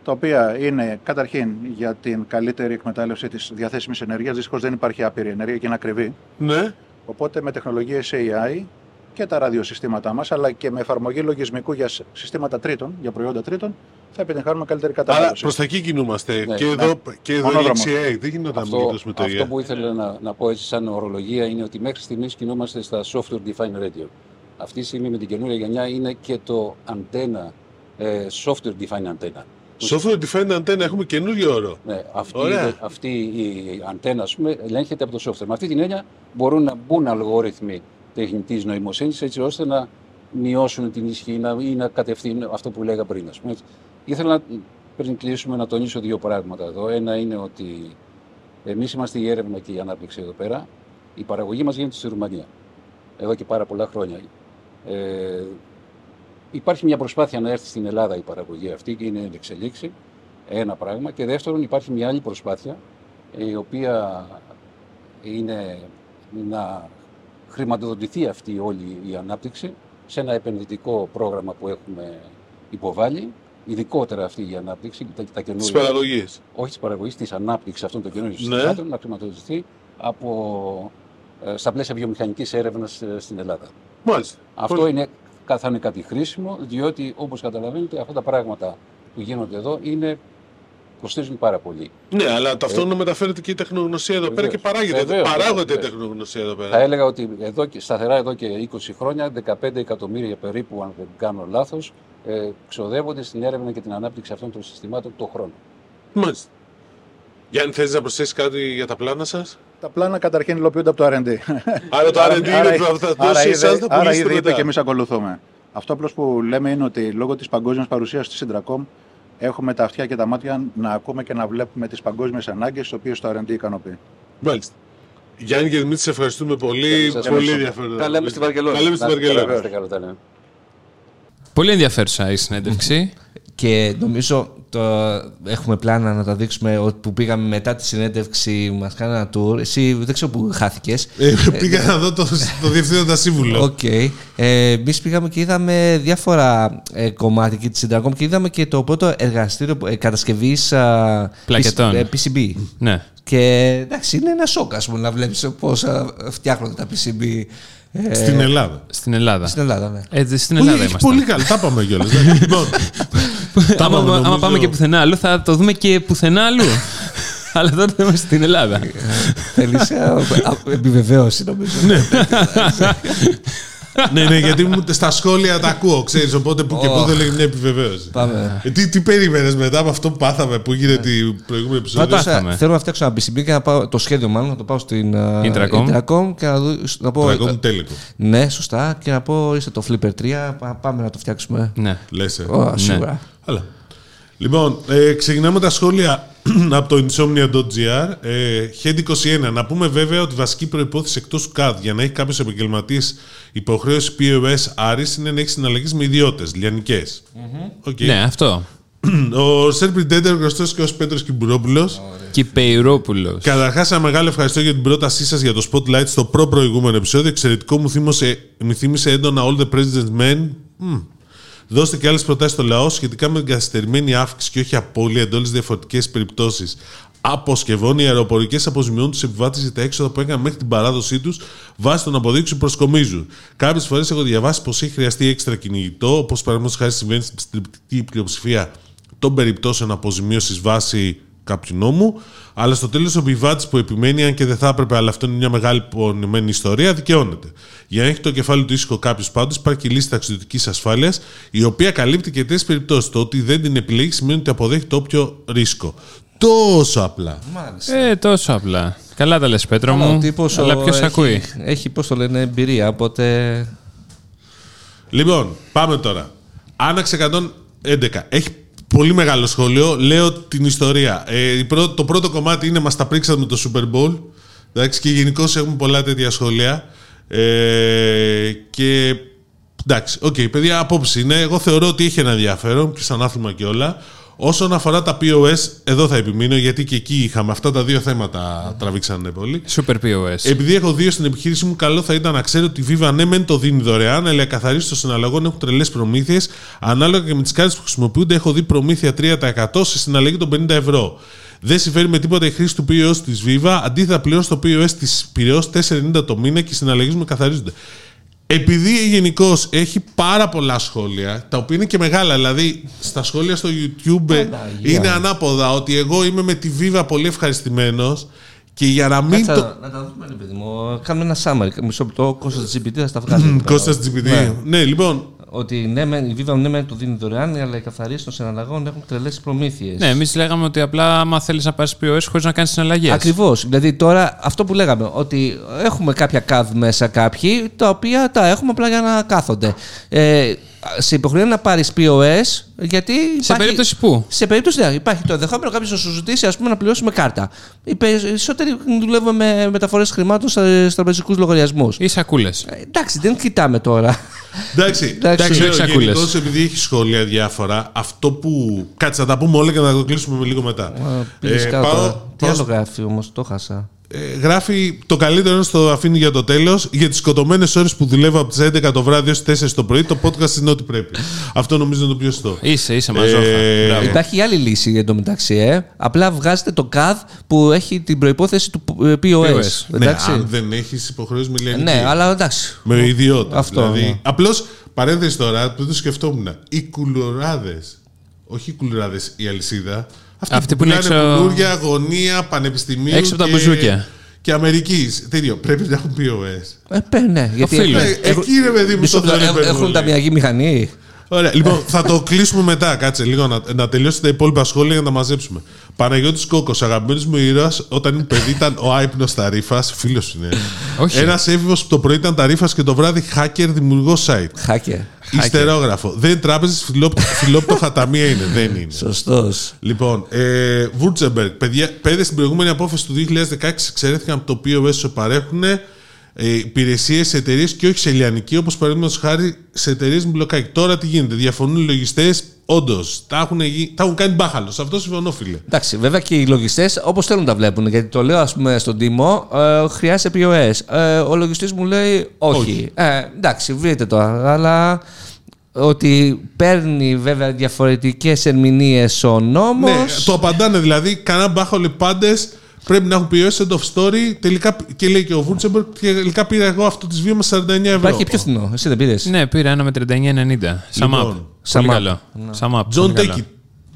τα οποία είναι καταρχήν για την καλύτερη εκμετάλλευση της διαθέσιμης ενέργειας. Δυστυχώς δεν υπάρχει άπειρη ενέργεια και είναι ακριβή. Ναι. Οπότε με τεχνολογίες AI και τα ραδιοσυστήματά μας, αλλά και με εφαρμογή λογισμικού για σ- συστήματα τρίτων, για προϊόντα τρίτων, θα επιτυγχάνουμε καλύτερη Άρα κατανάλωση. προς τα εκεί κινούμαστε. Ναι, και ναι. εδώ, και εδώ η Μονόδρομος. λεξιαία. Δεν γίνεται να μην Αυτό, κοιτώσουμε το αυτό ίδιο. που ήθελα να, να πω έτσι σαν ορολογία είναι ότι μέχρι στιγμής κινούμαστε στα software defined radio. Αυτή τη στιγμή με την καινούργια γενιά είναι και το αντένα, ε, software defined antenna. Software defined antenna έχουμε καινούριο όρο. Ναι, αυτή, Ωραία. αυτή η αντένα ας πούμε, ελέγχεται από το software. Με αυτή την έννοια μπορούν να μπουν αλγόριθμοι τεχνητής νοημοσύνης έτσι ώστε να μειώσουν την ισχύ να, ή να κατευθύνουν αυτό που λέγα πριν. Ας πούμε. έτσι. Ήθελα να, πριν κλείσουμε να τονίσω δύο πράγματα εδώ. Ένα είναι ότι εμείς είμαστε η έρευνα και η ανάπτυξη εδώ πέρα. Η παραγωγή μας γίνεται στη Ρουμανία. Εδώ και πάρα πολλά χρόνια. Ε, υπάρχει μια προσπάθεια να έρθει στην Ελλάδα η παραγωγή αυτή και είναι εν εξελίξη. Ένα πράγμα. Και δεύτερον, υπάρχει μια άλλη προσπάθεια η οποία είναι να χρηματοδοτηθεί αυτή όλη η ανάπτυξη σε ένα επενδυτικό πρόγραμμα που έχουμε υποβάλει, ειδικότερα αυτή η ανάπτυξη, τα, τα Της καινούργια, παραγωγής. όχι της παραγωγής, της ανάπτυξης αυτών των καινούργιων Ναι. συστημάτων, να χρηματοδοτηθεί από, ε, στα πλαίσια βιομηχανικής έρευνας στην Ελλάδα. Μάλιστα. Αυτό Πολύ- είναι, θα είναι κάτι χρήσιμο, διότι όπως καταλαβαίνετε αυτά τα πράγματα που γίνονται εδώ είναι, κοστίζουν πάρα πολύ. Ναι, αλλά ταυτόχρονα μεταφέρεται και η τεχνογνωσία εδώ πέρα Βεβαίως. και παράγεται. Βεβαίως, Παράγονται η βεβαίως. τεχνογνωσία εδώ Θα πέρα. έλεγα ότι εδώ, και- σταθερά εδώ και 20 χρόνια, 15 εκατομμύρια περίπου, αν δεν κάνω λάθος, ε, ξοδεύονται στην έρευνα και την ανάπτυξη αυτών των συστημάτων το χρόνο. Μάλιστα. Γιάννη, θέλει να προσθέσεις κάτι για τα πλάνα σας. Τα πλάνα καταρχήν υλοποιούνται από το R&D. Άρα το R&D Άρα- είναι που θα άρα δώσεις ήδη- εσάς θα Άρα πουλήσετε ήδη είπε μετά. και εμείς ακολουθούμε. Αυτό απλώς που λέμε είναι ότι λόγω της παγκόσμιας παρουσίας τη Συντρακόμ έχουμε τα αυτιά και τα μάτια να ακούμε και να βλέπουμε τις παγκόσμιες ανάγκες, τις οποίες το R&D ικανοποιεί. Μάλιστα. Γιάννη και Δημήτρη, σε ευχαριστούμε πολύ. Σας πολύ ευχαριστώ. ενδιαφέρον. Τα λέμε στη Βαρκελόνη. Τα λέμε στη Να είστε καλά, Βαρκελόνη. να είστε καλά, τα λέμε. Πολύ ενδιαφέρουσα η συνέντευξη. Και νομίζω το έχουμε πλάνα να τα δείξουμε ότι που πήγαμε μετά τη συνέντευξη, μας κάνανε ένα tour. Εσύ δεν ξέρω που χάθηκες. Ε, πήγα να δω το, το διευθύνοντα σύμβουλο. Οκ. Ε, Εμείς πήγαμε και είδαμε διάφορα ε, κομμάτια και της Intracom και είδαμε και το πρώτο εργαστήριο ε, κατασκευής Πλακετών. PCB. ναι. Και εντάξει, είναι ένα σοκ ας πούμε, να βλέπεις πώς φτιάχνονται τα PCB. ε, Στην Ελλάδα. Στην Ελλάδα. Στην Ελλάδα, ναι. Ε, στην Που Ελλάδα έχει είμαστε. πολύ καλά. Τα είπαμε κιόλας. λοιπόν, Τα άμα, είπαμε, άμα νομίζω. πάμε και πουθενά αλλού, θα το δούμε και πουθενά αλλού. Αλλά τότε είμαστε στην Ελλάδα. Θέλεις ε, α, επιβεβαίωση νομίζω. ναι, ναι, γιατί μου, στα σχόλια τα ακούω, ξέρεις. Οπότε που και Ω. που δεν λέγει μια επιβεβαίωση. Πάμε. Ε, τι, τι περίμενες μετά από αυτό που πάθαμε που έγινε την προηγούμενη επεισόδιο. Πάντως, πάθαμε. ε, θέλω να φτιάξω ένα BCB και να πάω, το σχέδιο μάλλον να το πάω στην ε, Intracom. Intracom και να, δω, να πω. Τραγών τέλικο. Ναι, σωστά. Και να πω είστε το Flipper 3. πά- Πάμε να το φτιάξουμε. ναι. Λες. Ε. Ω, σίγουρα. Καλά. Λοιπόν, ε, ξεκινάμε τα σχόλια από το insomnia.gr. Ε, Head 21. Να πούμε βέβαια ότι η βασική προϋπόθεση εκτός του ΚΑΔ για να έχει κάποιος επαγγελματίας υποχρέωση POS είναι να έχεις συναλλαγές με ιδιώτες, λιανικές. ΟΚ. ναι, αυτό. Ο Sir Predator γνωστός και ως Πέτρος Κυμπουρόπουλος. Κυπουρόπουλος. Καταρχάς, ένα μεγάλο ευχαριστώ για την πρότασή σας για το spotlight στο προ-προηγούμενο επεισόδιο. Εξαιρετικό μου θύμισε, μου θύμισε έντονα All the President's Men. Μμ. Δώστε και άλλες προτάσεις στο λαό σχετικά με την καθυστερημένη αύξηση και όχι απώλεια εντό διαφορετικές περιπτώσεις αποσκευών. Οι αεροπορικές αποζημιώνουν τους επιβάτες για τα έξοδα που έκαναν μέχρι την παράδοσή τους βάσει των αποδείξεων που προσκομίζουν. Κάποιες φορές έχω διαβάσει πως έχει χρειαστεί έξτρα κυνηγητό, όπως παραδείγματος χάρη συμβαίνει στην συντριπτική πλειοψηφία των περιπτώσεων αποζημίωσης βάσει κάποιου νόμου. Αλλά στο τέλος ο επιβάτη που επιμένει, αν και δεν θα έπρεπε, αλλά αυτό είναι μια μεγάλη πονημένη ιστορία, δικαιώνεται. Για να έχει το κεφάλι του ήσυχο κάποιος πάντως, υπάρχει η λύση ταξιδιωτικής ασφάλειας, η οποία καλύπτει και τέτοιε περιπτώσεις. Το ότι δεν την επιλέγει σημαίνει ότι αποδέχεται όποιο ρίσκο. Τόσο απλά. Μάλιστα. Ε, τόσο απλά. Καλά τα λες Πέτρο Αλλά ο μου. τύπος, Αλλά ο- ποιος έχει- ακούει; Έχει, πώς το λένε, εμπειρία, οπότε... Λοιπόν, πάμε τώρα. Άναξ 111. Έχει πολύ μεγάλο σχόλιο. Λέω την ιστορία. Ε, η πρω- το πρώτο κομμάτι είναι μας τα πρίξατε με το Super Bowl. Εντάξει, και γενικώ έχουμε πολλά τέτοια σχόλια. Ε, και εντάξει, ΟΚ, παιδιά, απόψη είναι. Εγώ θεωρώ ότι έχει ένα ενδιαφέρον και σαν άθλημα και όλα. Όσον αφορά τα POS, εδώ θα επιμείνω γιατί και εκεί είχαμε αυτά τα δύο θέματα τραβήξανε πολύ. Super POS. Επειδή έχω δύο στην επιχείρηση μου, καλό θα ήταν να ξέρω ότι η Viva ναι, μεν το δίνει δωρεάν, αλλά οι εκκαθαρίσεις των συναλλαγών έχουν τρελές προμήθειες. Ανάλογα και με τις κάρτες που χρησιμοποιούνται, έχω δει προμήθεια 3% σε συναλλαγή των 50 ευρώ. Δεν συμφέρει με τίποτα η χρήση του POS της Viva, αντίθετα πλέον στο POS της Πυραιός 4,90 το μήνα και οι συναλλαγές μου καθαρίζονται. Επειδή γενικώς έχει πάρα πολλά σχόλια, τα οποία είναι και μεγάλα, δηλαδή στα σχόλια στο YouTube ε, Παναγία. είναι ανάποδα ότι εγώ είμαι με τη Viva πολύ ευχαριστημένος και για να μην Κάτσε το. να- να τα δούμε, ρε παιδί μου. Κάνουμε ένα summary. Μισό λεπτό. Κώστας GPT θα στα βγάλει. εδώ πέρα. Κώστας GPT. Ναι. Ναι, λοιπόν, Ότι ναι, μεν- η Viva ναι, μεν το δίνει δωρεάν, αλλά οι καθαρίσει των συναλλαγών έχουν τρελέ προμήθειες. Ναι, εμείς λέγαμε ότι απλά άμα θέλεις να πάρεις POS χωρίς να κάνεις συναλλαγές. Ακριβώς. Δηλαδή τώρα αυτό που λέγαμε, ότι έχουμε κάποια CAD μέσα κάποιοι, τα οποία τα έχουμε απλά για να κάθονται. Ε, σε υποχρεώνει να πάρεις POS, γιατί. Σε περίπτωση που; Σε περίπτωση ναι, υπάρχει το ενδεχόμενο κάποιος να σου ζητήσει ας πούμε, να πληρώσει με κάρτα. Οι περισσότεροι δουλεύουμε με μεταφορές χρημάτων στα τραπεζικού λογαριασμούς. Ή σακούλες. Ε, εντάξει, δεν κοιτάμε τώρα. εντάξει, Εντάξει, ξέρω, όχι σακούλες. γενικώς, επειδή έχει σχόλια διάφορα, αυτό που. Κάτσε να τα πούμε όλα και να το κλείσουμε λίγο μετά. Πήγε Ε, κάτω. πάω- Τι πάω άλλο γράφει όμως, το χάσα. Ε, γράφει το καλύτερο είναι στο αφήνει για το τέλος. Για τις σκοτωμένες ώρες που δουλεύω από τις 11 το βράδυ έω τι 4 το πρωί, το podcast είναι ό,τι πρέπει. Αυτό νομίζω είναι το πιο σωστό. Είσαι, είσαι μαζόχα. Ε, Μπράβο. Υπάρχει άλλη λύση εντωμεταξύ, ε. Απλά βγάζετε το CAD που έχει την προπόθεση του ε, POS. POS. Ναι, Εντάξει. αν δεν έχεις υποχρέωση με λιανική. Ναι, αλλά εντάξει. Με ιδιότητα. Αυτό, Δηλαδή, ναι. Απλώς παρένθεση τώρα που το σκεφτόμουν. Οι κουλουράδες. Όχι οι κουλουράδες, η αλυσίδα. Αυτοί, Αυτοί που είναι πουλάνε έξω- κουλούρια, αγωνία, πανεπιστημίου. Έξω από τα και- μπουζούκια. Και Αμερικής. Τέτοιο. Πρέπει να έχουν POS. Ε, παι, ναι, γιατί Οφείλω. Ε, εκεί ρε παιδί μου, Μισό το λεπτό, δεν έχουν- παίρνουν Έχουν όλοι. ταμιακή μηχανή. Ωραία. Λοιπόν, θα το κλείσουμε μετά. Κάτσε λίγο να, να τελειώσει τα υπόλοιπα σχόλια για να τα μαζέψουμε. Παναγιώτης Κόκος, αγαπημένος μου ήρωας, όταν ήμουν παιδί ήταν ο άϊπνος Ταρίφας. Φίλος είναι. Όχι. Ένας έφηβος που το πρωί ήταν Ταρίφας και το βράδυ hacker δημιουργός site. Χάκερ. Ιστερόγραφο. Δεν τράπεζες, φιλόπτωχα ταμεία είναι. Δεν είναι. Σωστός. Λοιπόν, ε, Βούρτσεμπεργκ. Παιδιά, πέντε στην προηγούμενη απόφαση του 2016 εξαιρέθηκαν από το POS σου παρέχουν ε, υπηρεσίες σε εταιρείες και όχι σε λιανική, όπως παραδείγματος χάρη σε εταιρείες με μπλοκάκι. Τώρα τι γίνεται, διαφωνούν οι λογιστές. Όντως, τα, έχουν γι- τα έχουν κάνει μπάχαλος. Σε αυτό συμφωνώ, φίλε. Εντάξει, βέβαια και οι λογιστές όπως θέλουν τα βλέπουν. Γιατί το λέω, ας πούμε, στον Τίμο, ε, χρειάζεται POS. Ε, ο λογιστής μου λέει όχι. Όχι. Ε, εντάξει, βρείτε το. Αλλά ότι παίρνει βέβαια διαφορετικές ερμηνείες ο νόμος. Ναι, το απαντάνε δηλαδή. Κανένα μπάχαλο οι πάντες πρέπει να έχουν POS end of story. Τελικά, και λέει και ο Βούρτσεμπεργκ, τελικά πήρα εγώ αυτό της βίωμα 49 ευρώ. Υπάρχει και πιο φθηνό. Εσύ δεν πήρες. Ναι, πήρα ένα με 39,90. Σαμάπ. Λοιπόν, Πολύ Σαμά. καλό. Σαμά, Τζον πολύ καλό. Τέκι.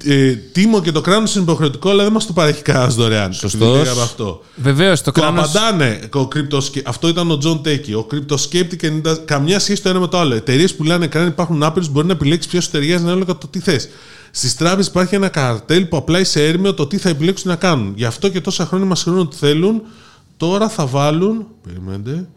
Ε, τίμο και το κράνος είναι υποχρεωτικό, αλλά δεν μας το παρέχει κανένας δωρεάν. Σωστός. Επειδή λέγαμε αυτό. Βεβαίως, το Το κράνο. απαντάνε ο cryptosca- Αυτό ήταν ο Τζον Τέκι. Ο CryptoSkeptic 90. Καμιά σχέση το ένα με το άλλο. Εταιρείες που λένε κράνη υπάρχουν άπειρες, μπορεί να επιλέξεις ποια σου ταιριάζει ανάλογα το τι θες. Στις τράπεζες υπάρχει ένα καρτέλ που απλά είσαι έρμεο το τι θα επιλέξουν να κάνουν. Γι' αυτό και τόσα χρόνια μας χρεώνουν ότι θέλουν. Τώρα θα βάλουν. Περιμένετε.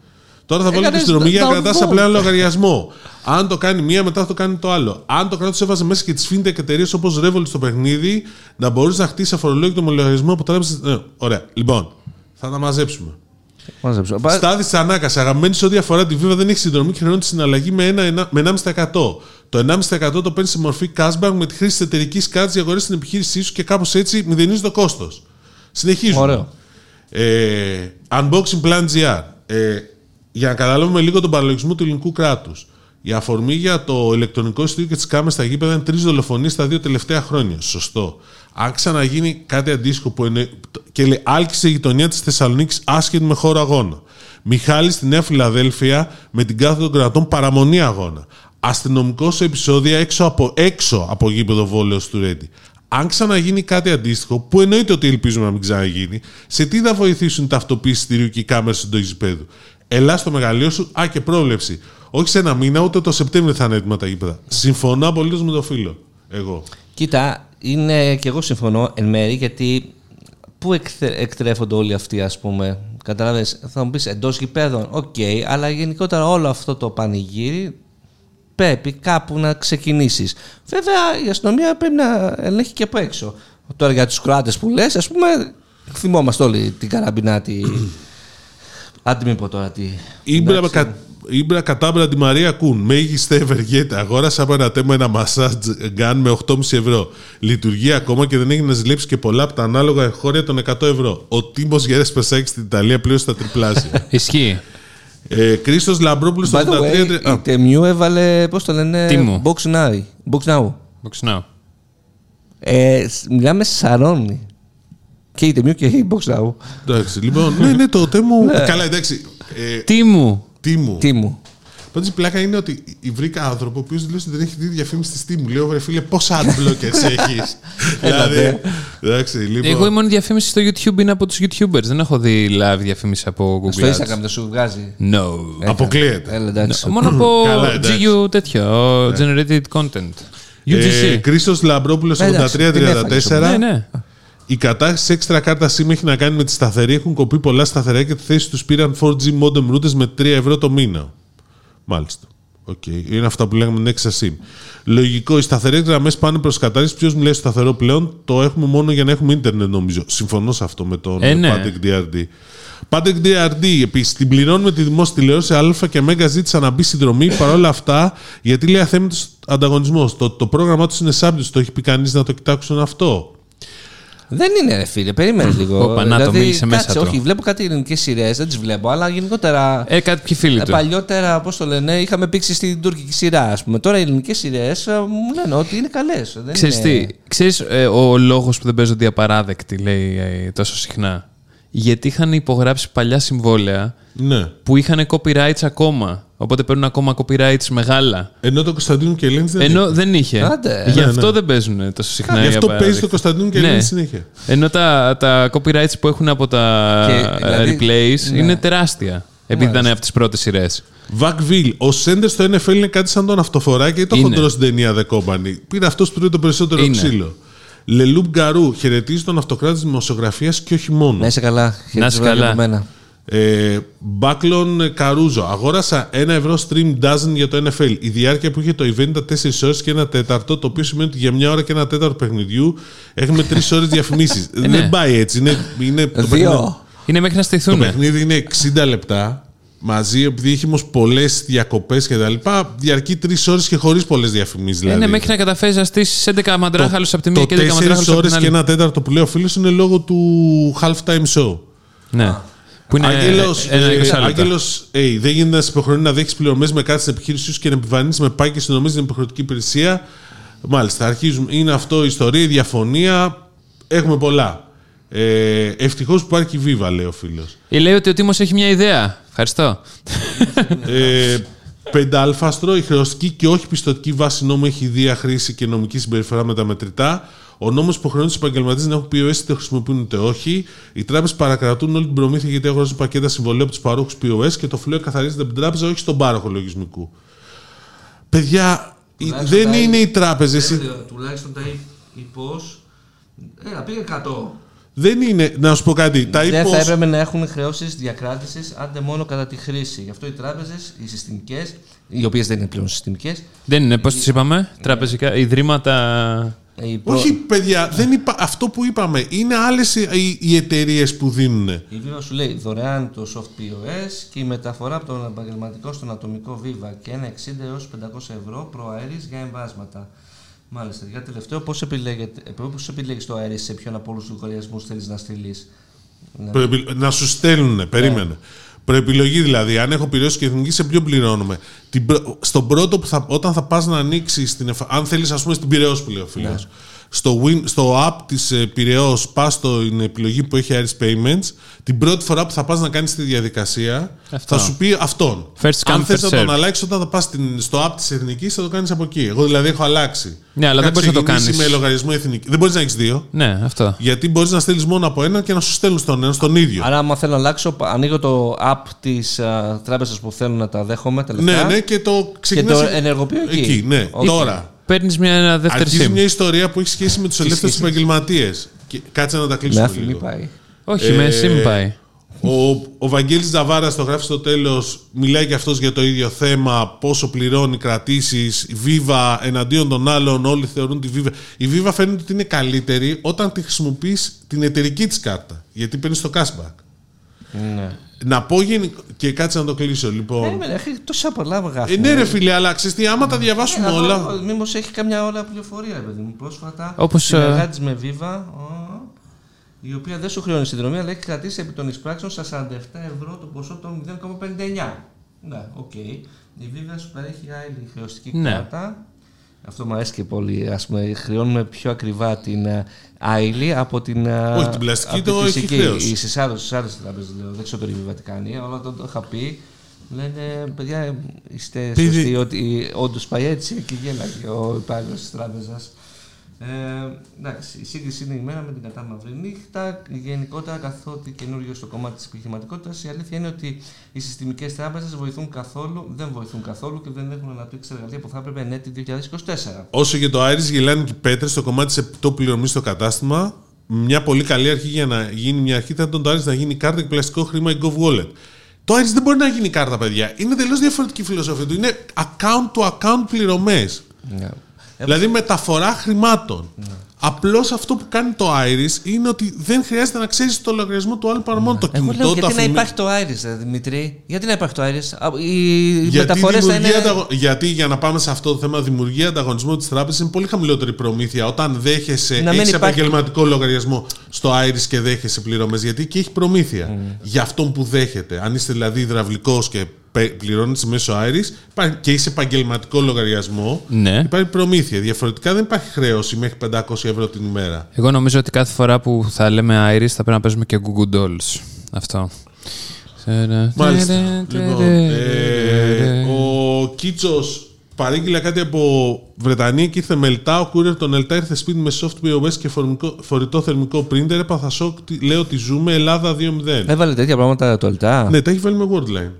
Τώρα θα βάλουν και Έκανες συνδρομή για να downvote. κρατάς απλά ένα λογαριασμό. Αν το κάνει μία, μετά θα το κάνει το άλλο. Αν το κράτος έβαζε μέσα και τις fintech εταιρείες όπως Revolut στο παιχνίδι, να μπορείς να χτίσεις αφορολόγητο με λογαριασμό από τράπεζε. Ναι, ωραία. Λοιπόν, θα τα μαζέψουμε. Μάζεψα. Πα- Στάδι τη ανάκας. Αγαπημένη σε ό,τι αφορά τη Viva δεν έχει συνδρομή και χρεώνει τη συναλλαγή με, ένα, ένα- με 1,5%. Το 1,5% το παίρνεις σε μορφή cashback με τη χρήση της εταιρικής κάρτας για αγορές στην επιχείρησή σου και κάπως έτσι μηδενίζεις το κόστος. Συνεχίζουμε. Ωραίο. Ε, unboxing Plan GR. Ε, για να καταλάβουμε λίγο τον παραλογισμό του ελληνικού κράτους. Η αφορμή για το ηλεκτρονικό εισιτήριο και τις κάμερες στα γήπεδα είναι τρεις δολοφονίες τα δύο τελευταία χρόνια. Σωστό. Αν ξαναγίνει κάτι αντίστοιχο που είναι. και λέει άλκησε η γειτονιά της Θεσσαλονίκης άσχετη με χώρο αγώνα. Μιχάλη στη Νέα Φιλαδέλφια με την κάθοδο των κρατών παραμονή αγώνα. Αστυνομικός σε επεισόδια έξω από, έξω από γήπεδο βόλεϊ στου Ρέντη. Αν ξαναγίνει κάτι αντίστοιχο, που εννοείται ότι ελπίζουμε να μην ξαναγίνει, σε τι θα βοηθήσουν η ταυτοποίηση εισιτηρίου και οι κάμερες του γηπέδου; Ελλάς το μεγαλείο σου, α και πρόβλεψη. Όχι σε ένα μήνα, ούτε το Σεπτέμβριο θα είναι έτοιμα τα γήπεδα. Συμφωνώ απολύτως με το φίλο. Εγώ. Κοίτα, είναι και εγώ συμφωνώ εν μέρη γιατί πού εκθε- εκτρέφονται όλοι αυτοί, ας πούμε. Καταλάβες, θα μου πεις εντός γηπέδων, ΟΚ, αλλά γενικότερα όλο αυτό το πανηγύρι πρέπει κάπου να ξεκινήσεις. Βέβαια, η αστυνομία πρέπει να ελέγχει και από έξω. Τώρα για τους Κροάτες που λες, ας πούμε, θυμόμαστε όλοι την καραμπινάτη. Άντε μην πω τώρα τι. Ήμπρα, Εντάξει. κα, Ήμπρα κατάμπρα τη Μαρία Κούν. Μέγιστη ευεργέτα. Αγόρασα από ένα τέμα ένα massage gun με 8,5 ευρώ. Λειτουργεί ακόμα και δεν έχει να ζηλέψει και πολλά από τα ανάλογα εγχώρια των 100 ευρώ. Ο Τίμος Γέρε Πεσάκη στην Ιταλία πλήρωσε τα τριπλάσια. Ισχύει. ε, Κρίστο Λαμπρόπουλος στο By the 83. way, Α, η Τεμιού έβαλε, πώς το λένε, Τι μου; Box Now. Box Now. Box now. Ε, σ- μιλάμε σαρώνει. Και η Τεμιού και η Box Now. εντάξει, λοιπόν. ναι, ναι, το τέμο. Καλά, εντάξει. Ε, Τι μου; Τίμου. Τι μου; Πάντως η πλάκα είναι ότι βρήκα άνθρωπο ο οποίος λέει ότι δεν έχει δει διαφήμιση στη Steam. Λέω, βρε φίλε, πόσα adblockers έχεις; δηλαδή. Εντάξει, λοιπόν. Εγώ η μόνη διαφήμιση στο YouTube είναι από τους YouTubers. Δεν έχω δει live διαφήμιση από Google. Στο Ads. Instagram δεν σου βγάζει; No. Αποκλείεται. Έλα, εντάξει. Μόνο από Καλά, εντάξει. User τέτοιο. Generated content. Ε, UGC. Κρίστο Λαμπρόπουλος Ε, εντάξει, την έφαγες 83-34. Ναι, ναι. Η κατάχρηση σε έξτρα κάρτα SIM έχει να κάνει με τη σταθερή. Έχουν κοπεί πολλά σταθερά και τη θέση τους πήραν 4G modem routers με 3 ευρώ το μήνα. Μάλιστα. ΟΚ. Είναι αυτά που λέγαμε με έξτρα SIM. Λογικό, οι σταθερές γραμμές πάνε προς κατάργηση. Ποιος μιλάει στο σταθερό πλέον, το έχουμε μόνο για να έχουμε ίντερνετ, νομίζω. Συμφωνώ σε αυτό με τον Ε, ναι. Patek DRD. Patek DRD, επίσης, την πληρώνουμε τη δημόσια τηλεόραση. Α και Μέγα ζήτησαν να μπει συνδρομή. Παρ' όλα αυτά, γιατί λέει αθέμητος ανταγωνισμός. Το, το πρόγραμμά τους είναι subject. Το έχει πει κανείς να το κοιτάξουν αυτό. Δεν είναι, ρε φίλε, περίμενε λίγο. Όπα, να το μίλησε μέσα κάτσε, του. όχι, βλέπω κάτι ελληνικέ σειρές, δεν τις βλέπω, αλλά γενικότερα. Ε, κάτι ποιοι φίλοι ε, του. παλιότερα, πώς το λένε, είχαμε πήξει στην τουρκική σειρά, ας πούμε. Τώρα οι ελληνικέ σειρές μου λένε ότι είναι καλές. Ξέρεις τι, ξέρεις ε, ο λόγος που δεν παίζονται οι απαράδεκτοι, λέει ε, τόσο συχνά. Γιατί είχαν υπογράψει παλιά συμβόλαια Ναι. που είχαν copyrights ακόμα. Οπότε παίρνουν ακόμα copyrights μεγάλα. Ενώ το Κωνσταντίνου και Ελένης δεν Ενώ έχει. δεν είχε. Άντε. Γι' Ναι, αυτό ναι. δεν παίζουν τόσο συχνά. Γι' οι αυτό παίζει απαράδεκτοι. το Κωνσταντίνου και Ναι. Ελένης συνέχεια. Ενώ τα, τα copyrights που έχουν από τα Και, δηλαδή, replays ναι. είναι τεράστια. Επειδή ήταν από τις πρώτες σειρές. Βακβίλ, ο Σέντερ στο NFL είναι κάτι σαν τον αυτοφοράκι ή το Είναι. χοντρό στην ταινία The Company. Πήρε αυτός που τρώει το περισσότερο Είναι. ξύλο. Λελούμπ Γκαρού, χαιρετίζει τον αυτοκράτης της δημοσιογραφίας και όχι μόνο. Να είσαι καλά. Να είσαι Χαιρετισμένα καλά. Από μένα. Ε, Μπάκλον Καρούζο. Αγόρασα ένα ευρώ stream dozen για το NFL. Η διάρκεια που είχε το event ήταν 4 ώρες και ένα τέταρτο, το οποίο σημαίνει ότι για μια ώρα και ένα τέταρτο παιχνιδιού έχουμε 3 ώρες διαφημίσεις. ναι. Δεν πάει έτσι. Είναι, είναι, το, παιχνίδι, Δύο. Είναι μέχρι να το στηθούν. παιχνίδι είναι 60 λεπτά μαζί, επειδή έχει όμως πολλές διακοπές κτλ. Διαρκεί 3 ώρες και χωρίς πολλές διαφημίσεις. Δηλαδή. Είναι μέχρι να καταφέρεις να στήσεις 11 μαντράχαλους από τη μία το και 11 μαντράχαλους 4 από ώρες την και άλλη. ένα τέταρτο που λέει ο φίλο είναι λόγω του halftime show. Ναι. Που είναι Άγγελος, ένα ε, εικοσάλεπτο. Άγγελος, ε, δεν γίνεται να σε υποχρεώνει να δέχει πληρωμές με κάτι στην επιχείρησή σου και να επιβαρύνεις με πάει και συνομίζει την υποχρεωτική υπηρεσία. Μάλιστα, αρχίζουμε. Είναι αυτό η ιστορία, η διαφωνία. Έχουμε πολλά. Ε, Ευτυχώς που υπάρχει η Viva, λέει ο φίλος. Ή λέει ότι ο Τίμος έχει μια ιδέα. Ευχαριστώ. ε, Πεντάλφαστρο, η χρεωστική και όχι πιστοτική βάση νόμου έχει ιδία χρήση και νομική συμπεριφορά με τα μετρητά. Ο νόμος υποχρεώνει τους επαγγελματίες να έχουν POS είτε το χρησιμοποιούν είτε όχι. Οι τράπεζες παρακρατούν όλη την προμήθεια γιατί αγοράζουν πακέτα συμβολέου από τους παρόχους POS και το φλοιό καθαρίζεται από την τράπεζα, όχι στον πάροχο λογισμικού. Παιδιά, η- Τουλάχιστον δεν τα- είναι οι τράπεζες. Τουλάχιστον τα υπός. Έλα, πήγε 100. Δεν είναι. Να σου πω κάτι. Τα Δεν υπό. θα έπρεπε να έχουν χρεώσεις διακράτησης, άντε μόνο κατά τη χρήση. Γι' αυτό οι τράπεζες, οι συστημικές, οι οποίες δεν είναι πλέον συστημικές, Δεν είναι, πώς τις είπαμε, τραπεζικά ιδρύματα. Όχι, παιδιά, δεν είπα, αυτό που είπαμε. Είναι άλλες οι, οι εταιρείες που δίνουν. Η Viva σου λέει δωρεάν το soft POS και η μεταφορά από τον επαγγελματικό στον ατομικό Viva και ένα 60 έως 500 ευρώ προαέρης για εμβάσματα. Μάλιστα. Για τελευταίο, πώς, επιλέγεται, ε, πώς επιλέγεις το αέρι σε ποιον από όλους τους λογαριασμούς θέλεις να στείλεις; Ναι. Προεπι- Να σου στέλνουν, περίμενε. Προεπιλογή δηλαδή, αν έχω πυρώσει και εθνική, σε ποιον πληρώνουμε; Την, πρω- στον πρώτο που θα, όταν θα πας να ανοίξεις, την εφα... αν θέλεις, ας πούμε, στην Πυραιό που λέει ο φίλος. Στο, win, στο app της ε, Πυραιό, πας στην επιλογή που έχει Iris Payments. Την πρώτη φορά που θα πας να κάνεις τη διαδικασία, Αυτό. θα σου πει αυτόν. First come, αν θες first να τον serve. αλλάξεις όταν θα πας στο app της Εθνικής, θα το κάνεις από εκεί. Εγώ δηλαδή έχω αλλάξει. Ναι, αλλά Είχα δεν μπορείς να το ξεκινήσει κάνεις. με λογαριασμό εθνική. Δεν μπορείς να έχεις δύο. Ναι, αυτό. Γιατί μπορείς να στέλνεις μόνο από έναν και να σου στέλνουν στον έναν, στον ίδιο. Άρα, άμα θέλω να αλλάξω, ανοίγω το app της τράπεζα τράπεζας που θέλω να τα δέχομαι τα λεφτά. Ναι, ναι, και το Και ξεκινάς... το ενεργοποιώ εκεί. Εκεί, ναι. ΟΚ. Τώρα, Παίρνεις μια ένα δεύτερη αρχίζει SIM. μια ιστορία που έχει σχέση με τους ελεύθερους σχέση. επαγγελματίες. Κάτσε να τα Με κλείσουμε eFimi λίγο. πάει. Όχι, με Ε, SIM πάει. Ο, ο Βαγγέλης Ζαβάρας το γράφει στο τέλος, μιλάει και αυτός για το ίδιο θέμα, πόσο πληρώνει κρατήσεις, η Viva εναντίον των άλλων, όλοι θεωρούν τη Viva. Η Viva φαίνεται ότι είναι καλύτερη όταν τη χρησιμοποιείς την εταιρική της κάρτα, γιατί παίρνεις το cashback. Ναι. Να πω γενικ- και κάτσε να το κλείσω λοιπόν. Περίμενε, έχει τόσα πολλά Ε, γράφει. ναι ρε φίλε, αλλά ξέρεις τι, άμα τα διαβάσουμε όλα... Μήπως έχει καμιά ώρα πληροφορία, ρε παιδί μου. Πρόσφατα Όπως, συνεργάτης με Viva, ο, η οποία δεν σου χρεώνει συνδρομή, αλλά έχει κρατήσει επί των εισπράξεων στα 47 ευρώ το ποσό των 0,59. Ναι, ΟΚ. Η Viva σου παρέχει άλλη χρεωστική Ναι. κάρτα. Αυτό μου αρέσει και πολύ. Ας πούμε, χρεώνουμε πιο ακριβά την ε, άιλη από την. ε, Όχι, την πλαστική από τη το έχει φυσική. χρέωση. Στι άλλε τράπεζε λέω. Δεν ξέρω το Viva τι κάνει, αλλά το, το είχα πει. Λένε, παιδιά, είστε Παιδί- σωστοί ότι όντως πάει έτσι και γέλαγε ο υπάλληλος της τράπεζας. Ε, εντάξει, η σύγκριση είναι η μέρα με την κατάμαυρη νύχτα. Γενικότερα, καθότι καινούριο στο κομμάτι της επιχειρηματικότητας, η αλήθεια είναι ότι οι συστημικές τράπεζες βοηθούν καθόλου, δεν βοηθούν καθόλου και δεν έχουν αναπτύξει εργαλεία που θα έπρεπε εν έτη 2024. Όσο για το Iris γελάνε και οι πέτρες στο κομμάτι της επιτόπου πληρωμής στο κατάστημα, μια πολύ καλή αρχή για να γίνει μια αρχή θα ήταν το Iris να γίνει κάρτα και πλαστικό χρήμα η Gov Wallet. Το Iris δεν μπορεί να γίνει κάρτα, παιδιά. Είναι τελείω διαφορετική φιλοσοφία του. Είναι account to account πληρωμές. Ναι. Δηλαδή μεταφορά χρημάτων. Απλώς αυτό που κάνει το Iris είναι ότι δεν χρειάζεται να ξέρεις το λογαριασμό του άλλου παρά μόνο το Εγώ κινητό λέω το γιατί να αφημί- υπάρχει το Iris, ρε, Δημητρή. Γιατί να υπάρχει το Iris; Α, Οι Γιατί, μεταφορές θα είναι. δημιουργεί ανταγω- γιατί για να πάμε σε αυτό το θέμα, δημιουργεί ανταγωνισμό της τράπεζας είναι πολύ χαμηλότερη προμήθεια όταν δέχεσαι, Να μην έχεις υπάρχει- επαγγελματικό λογαριασμό στο Iris και δέχεσαι πληρωμές. Γιατί εκεί έχει προμήθεια Mm. για αυτόν που δέχεται. Αν είστε δηλαδή υδραυλικός και πληρώνεις μέσω Iris υπάρχει- και είσαι επαγγελματικό λογαριασμό, Ναι. υπάρχει προμήθεια. Διαφορετικά δεν υπάρχει χρέωση μέχρι 500 ευρώ την ημέρα. Εγώ νομίζω ότι κάθε φορά που θα λέμε Iris θα πρέπει να παίζουμε και Google Dolls. Αυτό. Μάλιστα. λοιπόν, ε, ο Κίτσος παρήγγειλε κάτι από Βρετανία και ήρθε με Ελτά. Ο courier των Ελτά ήρθε σπίτι με soft POS και φορμικό- φορητό θερμικό printer. Έπαθα σοκ. τι- Λέω ότι ζούμε Ελλάδα 2.0. Έβαλε τέτοια πράγματα το Ελτά. Ναι, τα έχει βάλει με Wordline.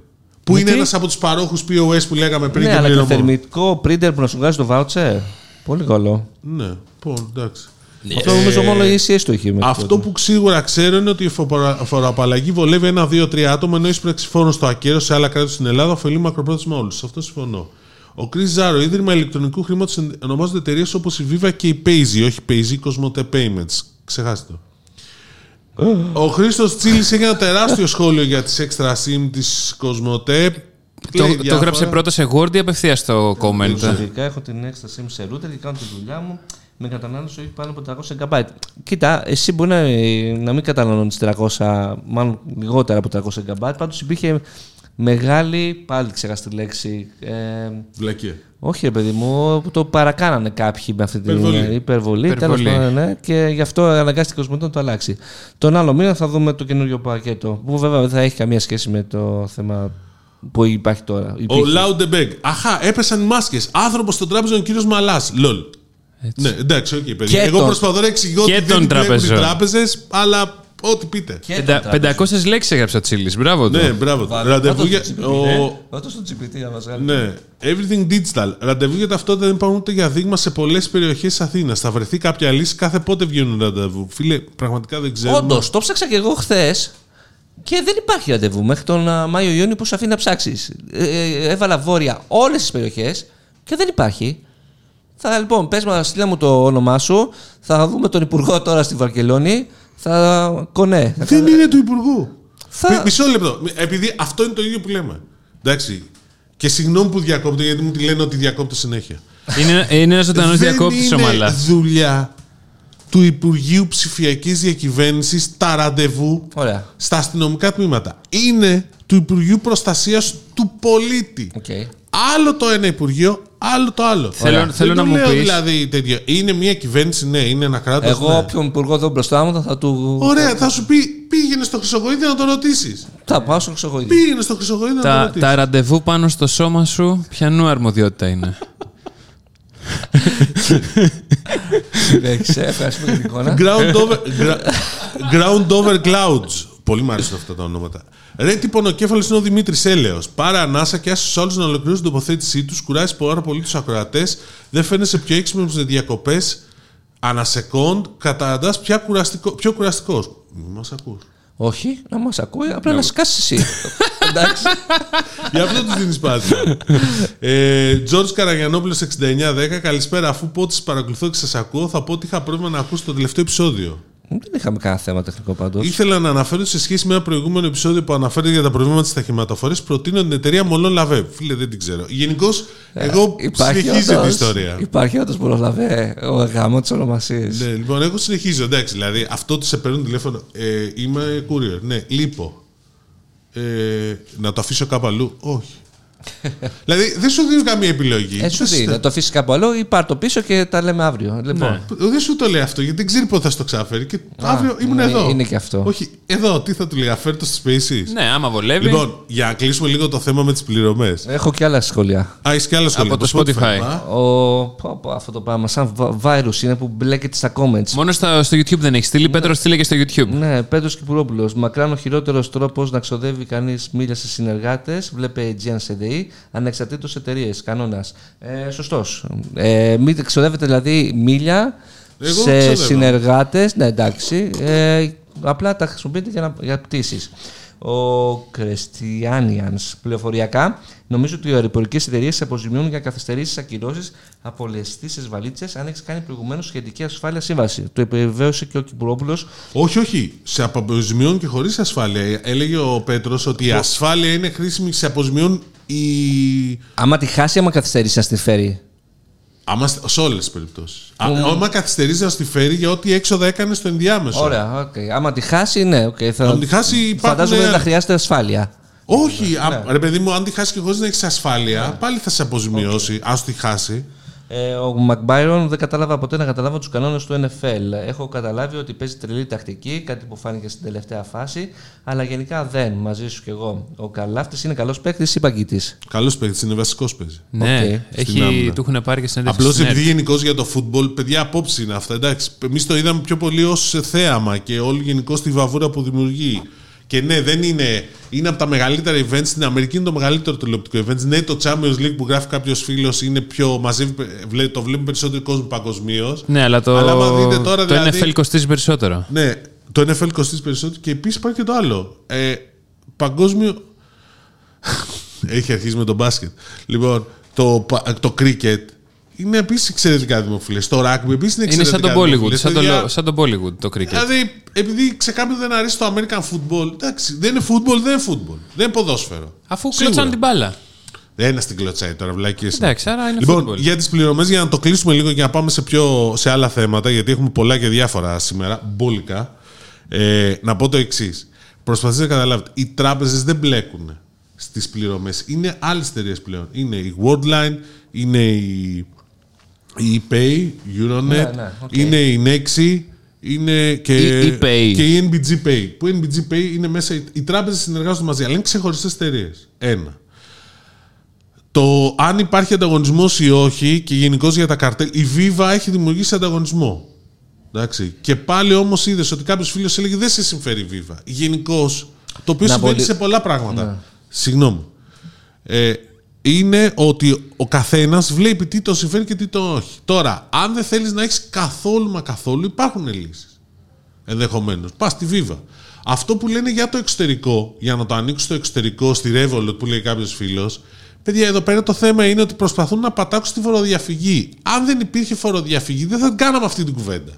Που Γιατί; είναι ένας από τους παρόχους POS που λέγαμε πριν Ναι, και αλλά και πληρωμό. θερμικό printer που να σου βγάζει το voucher. Πολύ καλό. Ναι, πω, εντάξει. Αυτό νομίζω μόνο η ECS το είχε. μέχρι Αυτό τότε. που σίγουρα ξέρω είναι ότι η φοροαπα- φοροαπαλλαγή βολεύει ένα, δύο, τρία άτομα ενώ η ίσπραξη φόρων στο ακέραιο σε άλλα κράτη στην Ελλάδα ωφελεί μακροπρόθεσμα όλους. Σε αυτό συμφωνώ. Ο Chris Ζάρο, ίδρυμα ηλεκτρονικού χρήματος ονομάζονται εταιρείες όπως η Viva και η Paisy, όχι Paisy, Cosmote Payments. Ξεχάστε το. Ο Χρήστος Τσίλης έχει ένα τεράστιο σχόλιο για τις extra SIM της Cosmote. Το, Λέει το διάφορα. έγραψε πρώτος σε Word ή απευθεία στο comment. Προσωπικά έχω την έξτρα SIM σε router και κάνω τη δουλειά μου με κατανάλωση όχι πάνω από 300 GB. Κοίτα, εσύ μπορεί να, να μην καταναλώνεις 300, μάλλον λιγότερα από 300 GB. Πάντως υπήρχε μεγάλη, πάλι ξέχασα τη λέξη. Ε, Βλακία. Όχι, ρε παιδί μου, το παρακάνανε κάποιοι με αυτή την Υπερβολή. υπερβολή. Υπερβολή. Τέλος πάντων, ναι, και γι' αυτό αναγκάστηκε ο Κοσμοτέ να το αλλάξει. Τον άλλο μήνα θα δούμε το καινούριο πακέτο. Που βέβαια δεν θα έχει καμία σχέση με το θέμα που υπάρχει τώρα. Ο Υπήρχε. Λάουντεμπέγκ. Αχά, έπεσαν οι μάσκες. Άνθρωπος στον τράπεζο ο κύριος Μαλάς. Λολ. Ναι, εντάξει, οκ, παιδιά. Και Εγώ τον- προσπαθώ να εξηγώ και ότι των δεν βλέπουν οι τραπεζών. τράπεζες, αλλά ό,τι πείτε. Και Πεντα- το τράπεζο. 500 λέξεις έγραψε ο Τσίλης. Μπράβο του. Ναι, μπράβο. Βάλε, Ραντεβού βάλε για. το GPT, ο- Ρώτα στον GPT να μας βγάλει. Ναι, everything digital. Ραντεβού για ταυτότητα δεν υπάρχουν ούτε για δείγμα σε πολλές περιοχές της Αθήνας. Θα βρεθεί κάποια λύση κάθε πότε βγαίνουν ραντεβού. Φίλε, πραγματικά δεν ξέρω. Όντως, το ψάξα και εγώ χθες και δεν υπάρχει ραντεβού. Μέχρι τον α, Μάιο-Ιούνιο που σε αφήνει να ψάξει. έβαλα βόρεια όλες τις περιοχές και δεν υπάρχει. Θα λοιπόν, πες μας, στείλα μου το όνομά σου. Θα δούμε τον Υπουργό τώρα στη Βαρκελόνη. Θα κονέ. Θα Δεν είναι του Υπουργού. Θα- Μι- Μισό λεπτό. Επειδή αυτό είναι το ίδιο που λέμε. Εντάξει. Και συγγνώμη που διακόπτω, γιατί μου τη λένε ότι διακόπτω συνέχεια. Είναι, είναι ένας ζωντανός Δεν διακόπτης είναι ομαλά. δουλειά του Υπουργείου Ψηφιακής Διακυβέρνησης τα ραντεβού Ωραία. στα αστυνομικά τμήματα. Είναι του Υπουργείου Προστασίας του Πολίτη. ΟΚ. Άλλο το ένα Υπουργείο, άλλο το άλλο. Θέλω- Ωραία. θέλω Δεν να το μου λέω πεις- Δηλαδή, τέτοιο. Είναι μια κυβέρνηση, ναι, είναι ένα κράτος. Εγώ, ναι. όποιον υπουργό εδώ μπροστά μου, θα του. Ωραία, θα σου πει πήγαινε στο Χρυσοχοΐδη να το ρωτήσεις. Θα πάω στο Χρυσοχοΐδη. Πήγαινε στο Χρυσοχοΐδη να το Τα, ρωτήσεις. τα ραντεβού πάνω στο σώμα σου, ποιανού αρμοδιότητα είναι. Δεν ξέρω, ευχαριστούμε για την εικόνα. Ground over, gra- ground over clouds. Πολύ μου αρέσουν αυτά τα ονόματα. Ρε τι πονοκέφαλος είναι ο Δημήτρης Έλεος. Πάρε ανάσα και άσε όλου να ολοκληρώσουν την τοποθέτησή τους. Κουράζει πάρα πολύ τους ακροατές. Δεν φαίνεσαι πιο έξυπνος με διακοπές. Ανασεκόντ. Καταντάς πια κουραστικό, πιο κουραστικός. Μη μας ακούς. Όχι, να μας ακούει, απλά να σκάσεις εσύ. Εντάξει. Γι' αυτό τους δίνεις πάση. ε, Τζορτ Καραγιανόπουλος 6910. Καλησπέρα. Αφού πω ότι σας παρακολουθώ και σας ακούω, θα πω ότι είχα πρόβλημα να ακούσω το τελευταίο επεισόδιο. Δεν είχαμε κανένα θέμα τεχνικό πάντως. Ήθελα να αναφέρω σε σχέση με ένα προηγούμενο επεισόδιο που αναφέρεται για τα προβλήματα της ταχυματοφορίας. Προτείνω την εταιρεία Μολόν Λαβέ. Φίλε, δεν την ξέρω. Γενικώς, εγώ συνεχίζω την ιστορία. Υπάρχει όντως πολλολαβέ ο γάμος της ονομασίας. Ναι, λοιπόν, εγώ συνεχίζω. Εντάξει, δηλαδή αυτό του σε παίρνουν τηλέφωνο. Ε, είμαι courier. Ναι, λείπω. Ε, να το αφήσω κάπου αλλού. Όχι. δηλαδή δεν σου δίνω καμία επιλογή. Έτσι σου Δεν δει, σου- να το αφήσει κάπου αλλού ή πάρ το πίσω και τα λέμε αύριο. Λοιπόν, Ναι. Δεν σου το λέει αυτό γιατί δεν ξέρει πότε θα στο ξαφέρει. Και αύριο ήμουν ναι, εδώ. είναι και αυτό. Όχι, εδώ, τι θα του λέει, αφέρει το στις Spaces; ναι, άμα βολεύει. Λοιπόν, για να κλείσουμε λίγο το θέμα με τις πληρωμές. έχω και άλλα σχόλια. Α, έχεις και άλλο σχόλιο. Από το Spotify. α. Ο, πω, πω, αυτό το πράγμα, σαν virus είναι που μπλέκεται στα comments. Μόνο στο, στο YouTube δεν έχεις στείλει. Πέτρος, στείλε και στο YouTube. Ναι, Πέτρος Κυπουρόπουλος. Μακράν ο χειρότερος τρόπος να ξοδεύει κανείς μίλια σε συνεργάτες. Βλέπε Aegean CDI, ανεξαρτήτως εταιρείες. Κανόνας. Ε, Σωστός. Ε, μην ξοδεύετε δηλαδή μίλια Εγώ σε ξοδεύω. συνεργάτες. Ναι, εντάξει. Ε, απλά τα χρησιμοποιείτε για, να, για πτήσεις. Ο Κρεστιάνιαν πληροφοριακά νομίζω ότι οι αεροπορικές εταιρείες αποζημιώνουν για καθυστερήσεις ακυρώσεις από λεστήσει βαλίτσες αν έχεις κάνει προηγουμένως σχετική ασφαλιστική σύμβαση. Το επιβεβαίωσε και ο Κυπουρόπουλος Όχι, όχι. Σε αποζημιώνουν και χωρίς ασφάλεια. Έλεγε ο Πέτρος ότι η ασφάλεια είναι χρήσιμη σε αποζημιώνουν η. Άμα τη χάσει, άμα καθυστερήσει να στη φέρει. Άμα, σε όλες τις περιπτώσεις. Άμα καθυστερείς να στη φέρει για ό,τι έξοδα έκανε στο ενδιάμεσο. Ωραία, ΟΚ. Άμα τη χάσει, ναι, ΟΚ. θα... Αν τη χάσει, υπάρχουν- Φαντάζομαι δεν θα χρειάζεται ασφάλεια. Όχι, α, Ναι. ρε παιδί μου, αν τη χάσει και χωρίς να έχεις ασφάλεια, πάλι θα σε αποζημιώσει. Αν σου τη χάσει. Ε, ο Μακμπάιρον δεν κατάλαβα ποτέ να καταλάβω τους κανόνες του NFL. Έχω καταλάβει ότι παίζει τρελή τακτική, κάτι που φάνηκε στην τελευταία φάση, αλλά γενικά δεν. Μαζί σου κι εγώ. Ο Καλάφτης είναι καλός παίκτης ή παγκίτης. Καλός παίκτης, είναι βασικός παίζει. Ναι, ΟΚ. έχει, άμυνα. του έχουν πάρει και συνέντευξη. Απλώς στην επειδή ΕΡΤ. γενικώς για το φούτμπολ, παιδιά, απόψη είναι αυτά. Εντάξει, εμείς το είδαμε πιο πολύ ως θέαμα και όλη γενικώς τη βαβούρα που δημιουργεί. Και ναι, δεν είναι. Είναι από τα μεγαλύτερα events. Στην Αμερική είναι το μεγαλύτερο τηλεοπτικό event. Ναι, το Champions League που γράφει κάποιος φίλος είναι πιο. Μαζεύει, βλέ- το βλέπουν περισσότερο κόσμο παγκοσμίως. Ναι, αλλά το, Αλλά άμα δείτε τώρα, το δηλαδή- NFL κοστίζει περισσότερο. Ναι, το NFL κοστίζει περισσότερο και επίσης υπάρχει και το άλλο. Ε, παγκόσμιο. Έχει αρχίσει με το μπάσκετ. Λοιπόν, το, πα- το cricket είναι επίσης εξαιρετικά δημοφιλέ. Το rugby επίσης είναι Είναι σαν εξαιρετικά το Bollywood. δημοφιλές. Σαν το, Παιδιά, λο- σαν το Bollywood το cricket. Δηλαδή, επειδή σε κάποιον δεν αρέσει το American football, εντάξει, δεν είναι football, δεν είναι football. Δεν είναι ποδόσφαιρο. Αφού Σίγουρα. κλωτσάνε την μπάλα. Δεν είναι ότι κλωτσάει τώρα, βλάκες. Εντάξει, άρα είναι Λοιπόν, football. για τις πληρωμές, για να το κλείσουμε λίγο και να πάμε σε, πιο, σε άλλα θέματα, γιατί έχουμε πολλά και διάφορα σήμερα, μπόλικα. Ε, να πω το εξής. Προσπαθείτε να καταλάβετε, οι τράπεζες δεν μπλέκουν στις πληρωμές. Είναι άλλες εταιρείες πλέον. Είναι η Worldline, είναι η, η ePay, Euronet, Ναι, ναι, οκ. είναι η Nexi, είναι και, Η ePay. και η NBG Pay. Που η NBG Pay είναι μέσα. Οι, οι τράπεζες συνεργάζονται μαζί, αλλά είναι ξεχωριστές εταιρείες. Ένα. το αν υπάρχει ανταγωνισμός ή όχι και γενικώς για τα καρτέλ. Η Viva έχει δημιουργήσει ανταγωνισμό. Εντάξει. Και πάλι όμως είδες ότι κάποιος φίλος έλεγε δεν σε συμφέρει η Viva. Γενικώς. Το οποίο Να συμβαίνει πολύ- σε πολλά πράγματα. Ναι. Συγγνώμη. Ε, είναι ότι ο καθένας βλέπει τι το συμφέρει και τι το όχι. Τώρα, αν δεν θέλεις να έχεις καθόλου μα καθόλου, υπάρχουν λύσεις. Ενδεχομένως. Πας στη Viva. Αυτό που λένε για το εξωτερικό, για να το ανοίξει στο εξωτερικό, στη Revolut που λέει κάποιος φίλος, παιδιά, εδώ πέρα το θέμα είναι ότι προσπαθούν να πατάξουν τη φοροδιαφυγή. Αν δεν υπήρχε φοροδιαφυγή, δεν θα κάναμε αυτή την κουβέντα.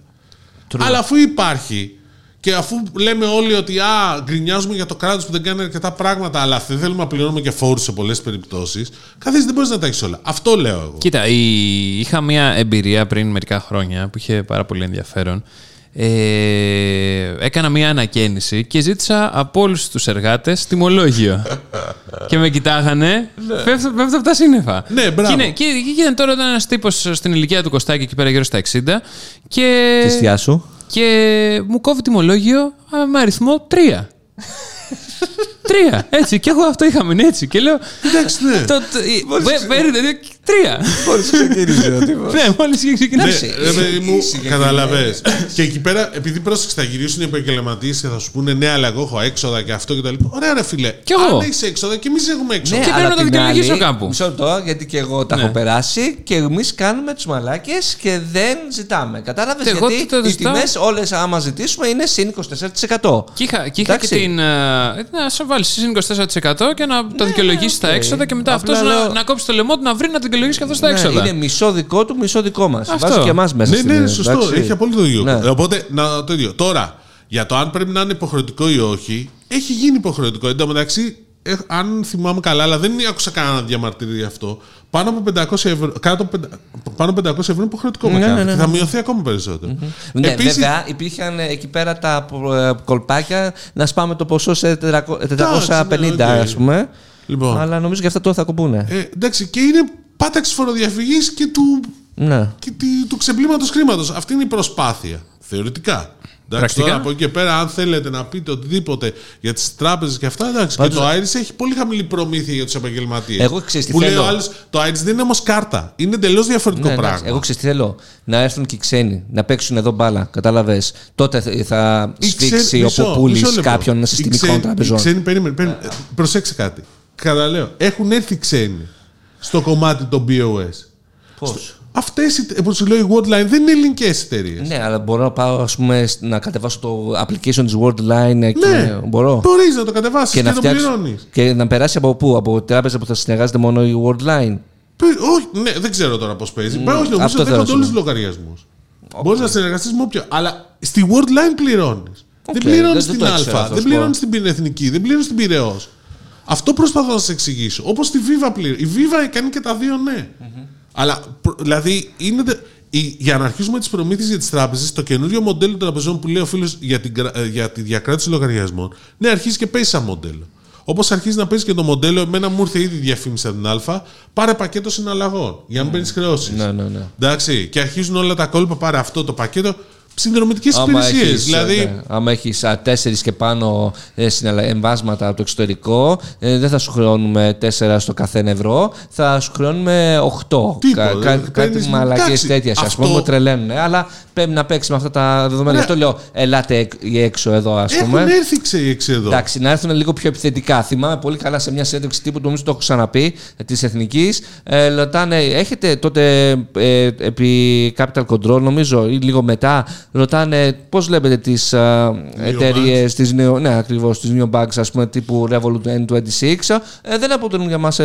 Αλλά αφού υπάρχει και αφού λέμε όλοι ότι α, γκρινιάζουμε για το κράτος που δεν κάνει αρκετά πράγματα, αλλά δεν θέλουμε να πληρώνουμε και φόρους σε πολλές περιπτώσεις, καθίσει δεν μπορείς να τα έχεις όλα. Αυτό λέω εγώ. Κοίτα, η- είχα μια εμπειρία πριν μερικά χρόνια που είχε πάρα πολύ ενδιαφέρον. Ε, έκανα μια ανακαίνιση και ζήτησα από όλους τους εργάτες τιμολόγιο. και με κοιτάγανε, πέφτω, πέφτω από τα σύννεφα. Ναι, μπράβο. Και, είναι- και, και ήταν τώρα ένας τύπος στην ηλικία του Κωστάκη εκεί πέρα γύρω στα 60 και, Τη θεία σου. Και μου κόβει τιμολόγιο α, με αριθμό 3. Τρία. Έτσι. Και εγώ αυτό είχα μείνει έτσι. Και λέω. Εντάξει, ναι. το- το- η- πε- Παίρνετε δύο- τρία. Μόλις ξεκίνησε ο τύπος. Ναι, μόλις είχε Ναι, ξεκινήσει. ρε παιδί μου, καταλαβέ. και εκεί πέρα, επειδή πρόσεξε, θα γυρίσουν οι επαγγελματίες και θα σου πούνε ναι, αλλά εγώ έχω έξοδα και αυτό και τα λοιπά. Ωραία, ρε φίλε. Κι εγώ. Αν έχει έξοδα και εμείς έχουμε έξοδα. Και πρέπει αλλά να το την δικαιολογήσω άλλη- κάπου. Μισό λεπτό, γιατί και εγώ τα Ναι. έχω περάσει και εμείς κάνουμε τους μαλάκες και δεν ζητάμε. Κατάλαβες Και εγώ γιατί τι το οι ζητάω; τιμές όλες, άμα ζητήσουμε, είναι συν 24%. Και είχα, και, είχα και Εντάξει. την. ε, να σε βάλεις συν 24% και να το δικαιολογήσεις τα οκ. έξοδα και μετά Απλά αυτός να, λέω- να κόψει το λαιμό του να βρει να δικαιολογήσει και αυτό τα Ναι, έξοδα. είναι μισό δικό του, μισό δικό μας. Αυτό. Βάζεις και εμάς μέσα. Ναι, στην- ναι, ναι, σωστό. εντάξει. Έχει απόλυτο δίκιο. Ναι. Οπότε, να, το ίδιο. Τώρα, για το αν πρέπει να είναι υποχρεωτικό ή όχι, έχει γίνει υποχρεωτικό. Εν τω μεταξύ, ε, αν θυμάμαι καλά, αλλά δεν άκουσα κανένα διαμαρτυρία γι' αυτό. Πάνω από 500 ευρώ, κάτω από πεντα- πάνω από 500 ευρώ είναι υποχρεωτικό με Ναι, κάρτα. ναι, ναι, Και θα ναι. μειωθεί ακόμα περισσότερο. Ναι, Επίσης, βέβαια υπήρχαν εκεί πέρα τα ε, κολπάκια να σπάμε το ποσό σε 400 450 ναι, οκ. ας πούμε. Λοιπόν. Αλλά νομίζω και αυτά τώρα θα κοπούνε. ε, εντάξει, και είναι πάταξης φοροδιαφυγής και του Ναι. και τη- του ξεπλήματος χρήματος. Αυτή είναι η προσπάθεια. Θεωρητικά. Εντάξει, Πρακτικά. τώρα από εκεί και πέρα, αν θέλετε να πείτε οτιδήποτε για τις τράπεζες και αυτά, εντάξει. Πάντως- Και το Iris έχει πολύ χαμηλή προμήθεια για τους επαγγελματίες. Εγώ ξέρεις τι Που λέει θέλω. ο άλλος, το Iris δεν είναι όμως κάρτα. Είναι εντελώς διαφορετικό Ναι, εντάξει. πράγμα. Εγώ ξέρω τι θέλω. Να έρθουν και οι ξένοι να παίξουν εδώ μπάλα. Κατάλαβες. Τότε θα- θα Οι σφίξει ξένοι- ο μισό- Ποπούλη μισό λεπτό. κάποιων Οι συστημικών ξένοι- τραπεζών. Οι ξένοι, περίμενε, περίμενε. Ε, Προσέξτε κάτι. Καταλέω. Έχουν έρθει ξένοι στο κομμάτι των BOS. Πώς; Αυτές οι που σου λέω η Worldline δεν είναι ελληνικές εταιρείες. Ναι, αλλά μπορώ να πάω ας πούμε, να κατεβάσω το application της Worldline και Ναι. μπορώ. Μπορεί να το κατεβάσεις και, Και να, το φτιάξω, πληρώνεις. και να περάσει από πού, από τράπεζα που θα συνεργάζεται μόνο η Worldline; Όχι, ναι, δεν ξέρω τώρα πώς παίζει. Mm, όχι, νομίζω αυτό ότι θέλω δέχονται να όλους σου τους λογαριασμούς. Μπορείς να συνεργαστείς με όποιο. Αλλά στη Worldline πληρώνεις. δεν Οκ, πληρώνεις δεν- στην δεν το ήξερα Α, αυτό, δεν σου πληρώνεις πω. στην την Εθνική, δεν πληρώνεις στην Πυραιός. Αυτό προσπαθώ να σας εξηγήσω; Όπως στη Viva πληρώνει. Η Viva κάνει και τα δύο ναι. Αλλά προ- δηλαδή είναι. τε- η- για να αρχίσουμε τις προμήθειες για τις τράπεζες, το καινούριο μοντέλο των τραπεζών που λέει ο φίλος για, την κρα- ε, για τη διακράτηση λογαριασμών, ναι, αρχίζει και παίζει σαν μοντέλο. Όπως αρχίζει να παίζει και το μοντέλο, εμένα μου ήρθε ήδη διαφήμιση από την Α, πάρε πακέτο συναλλαγών για να μην παίρνεις χρεώσεις. Ναι, ναι, ναι. Εντάξει, και αρχίζουν όλα τα κόλπα, πάρε αυτό το πακέτο. Συνδρομητικές Άμα υπηρεσίες. έχεις, Δηλαδή, ναι, άμα έχεις α, τέσσερις και πάνω ε, συναλλα- εμβάσματα από το εξωτερικό, ε, δεν θα σου χρεώνουμε τέσσερα στο καθένα ευρώ, θα σου χρεώνουμε οχτώ. Τίποτα, κάτι παίρνεις- μαλακίες εντάξει, τέτοιες, ας αυτό- πούμε, που τρελαίνουν. Αλλά πρέπει να παίξει με αυτά τα δεδομένα. Ναι. Γι' αυτό λέω, ελάτε εκ- ή έξω εδώ, ας έχουν πούμε. έρθει ξέξι εδώ. Εντάξει, να έρθουν λίγο πιο επιθετικά. Θυμάμαι πολύ καλά σε μια συνέντευξη τύπου, νομίζω το έχω ξαναπεί, της Εθνικής. Ε, ρωτάνε, έχετε τότε ε, επί Capital Control, νομίζω, ή λίγο μετά, ρωτάνε πώς βλέπετε τις εταιρείες τις neo, ναι, ακριβώς, τις Neo Banks, ας πούμε, τύπου Revolut N26. Ε, δεν αποτελούν για μας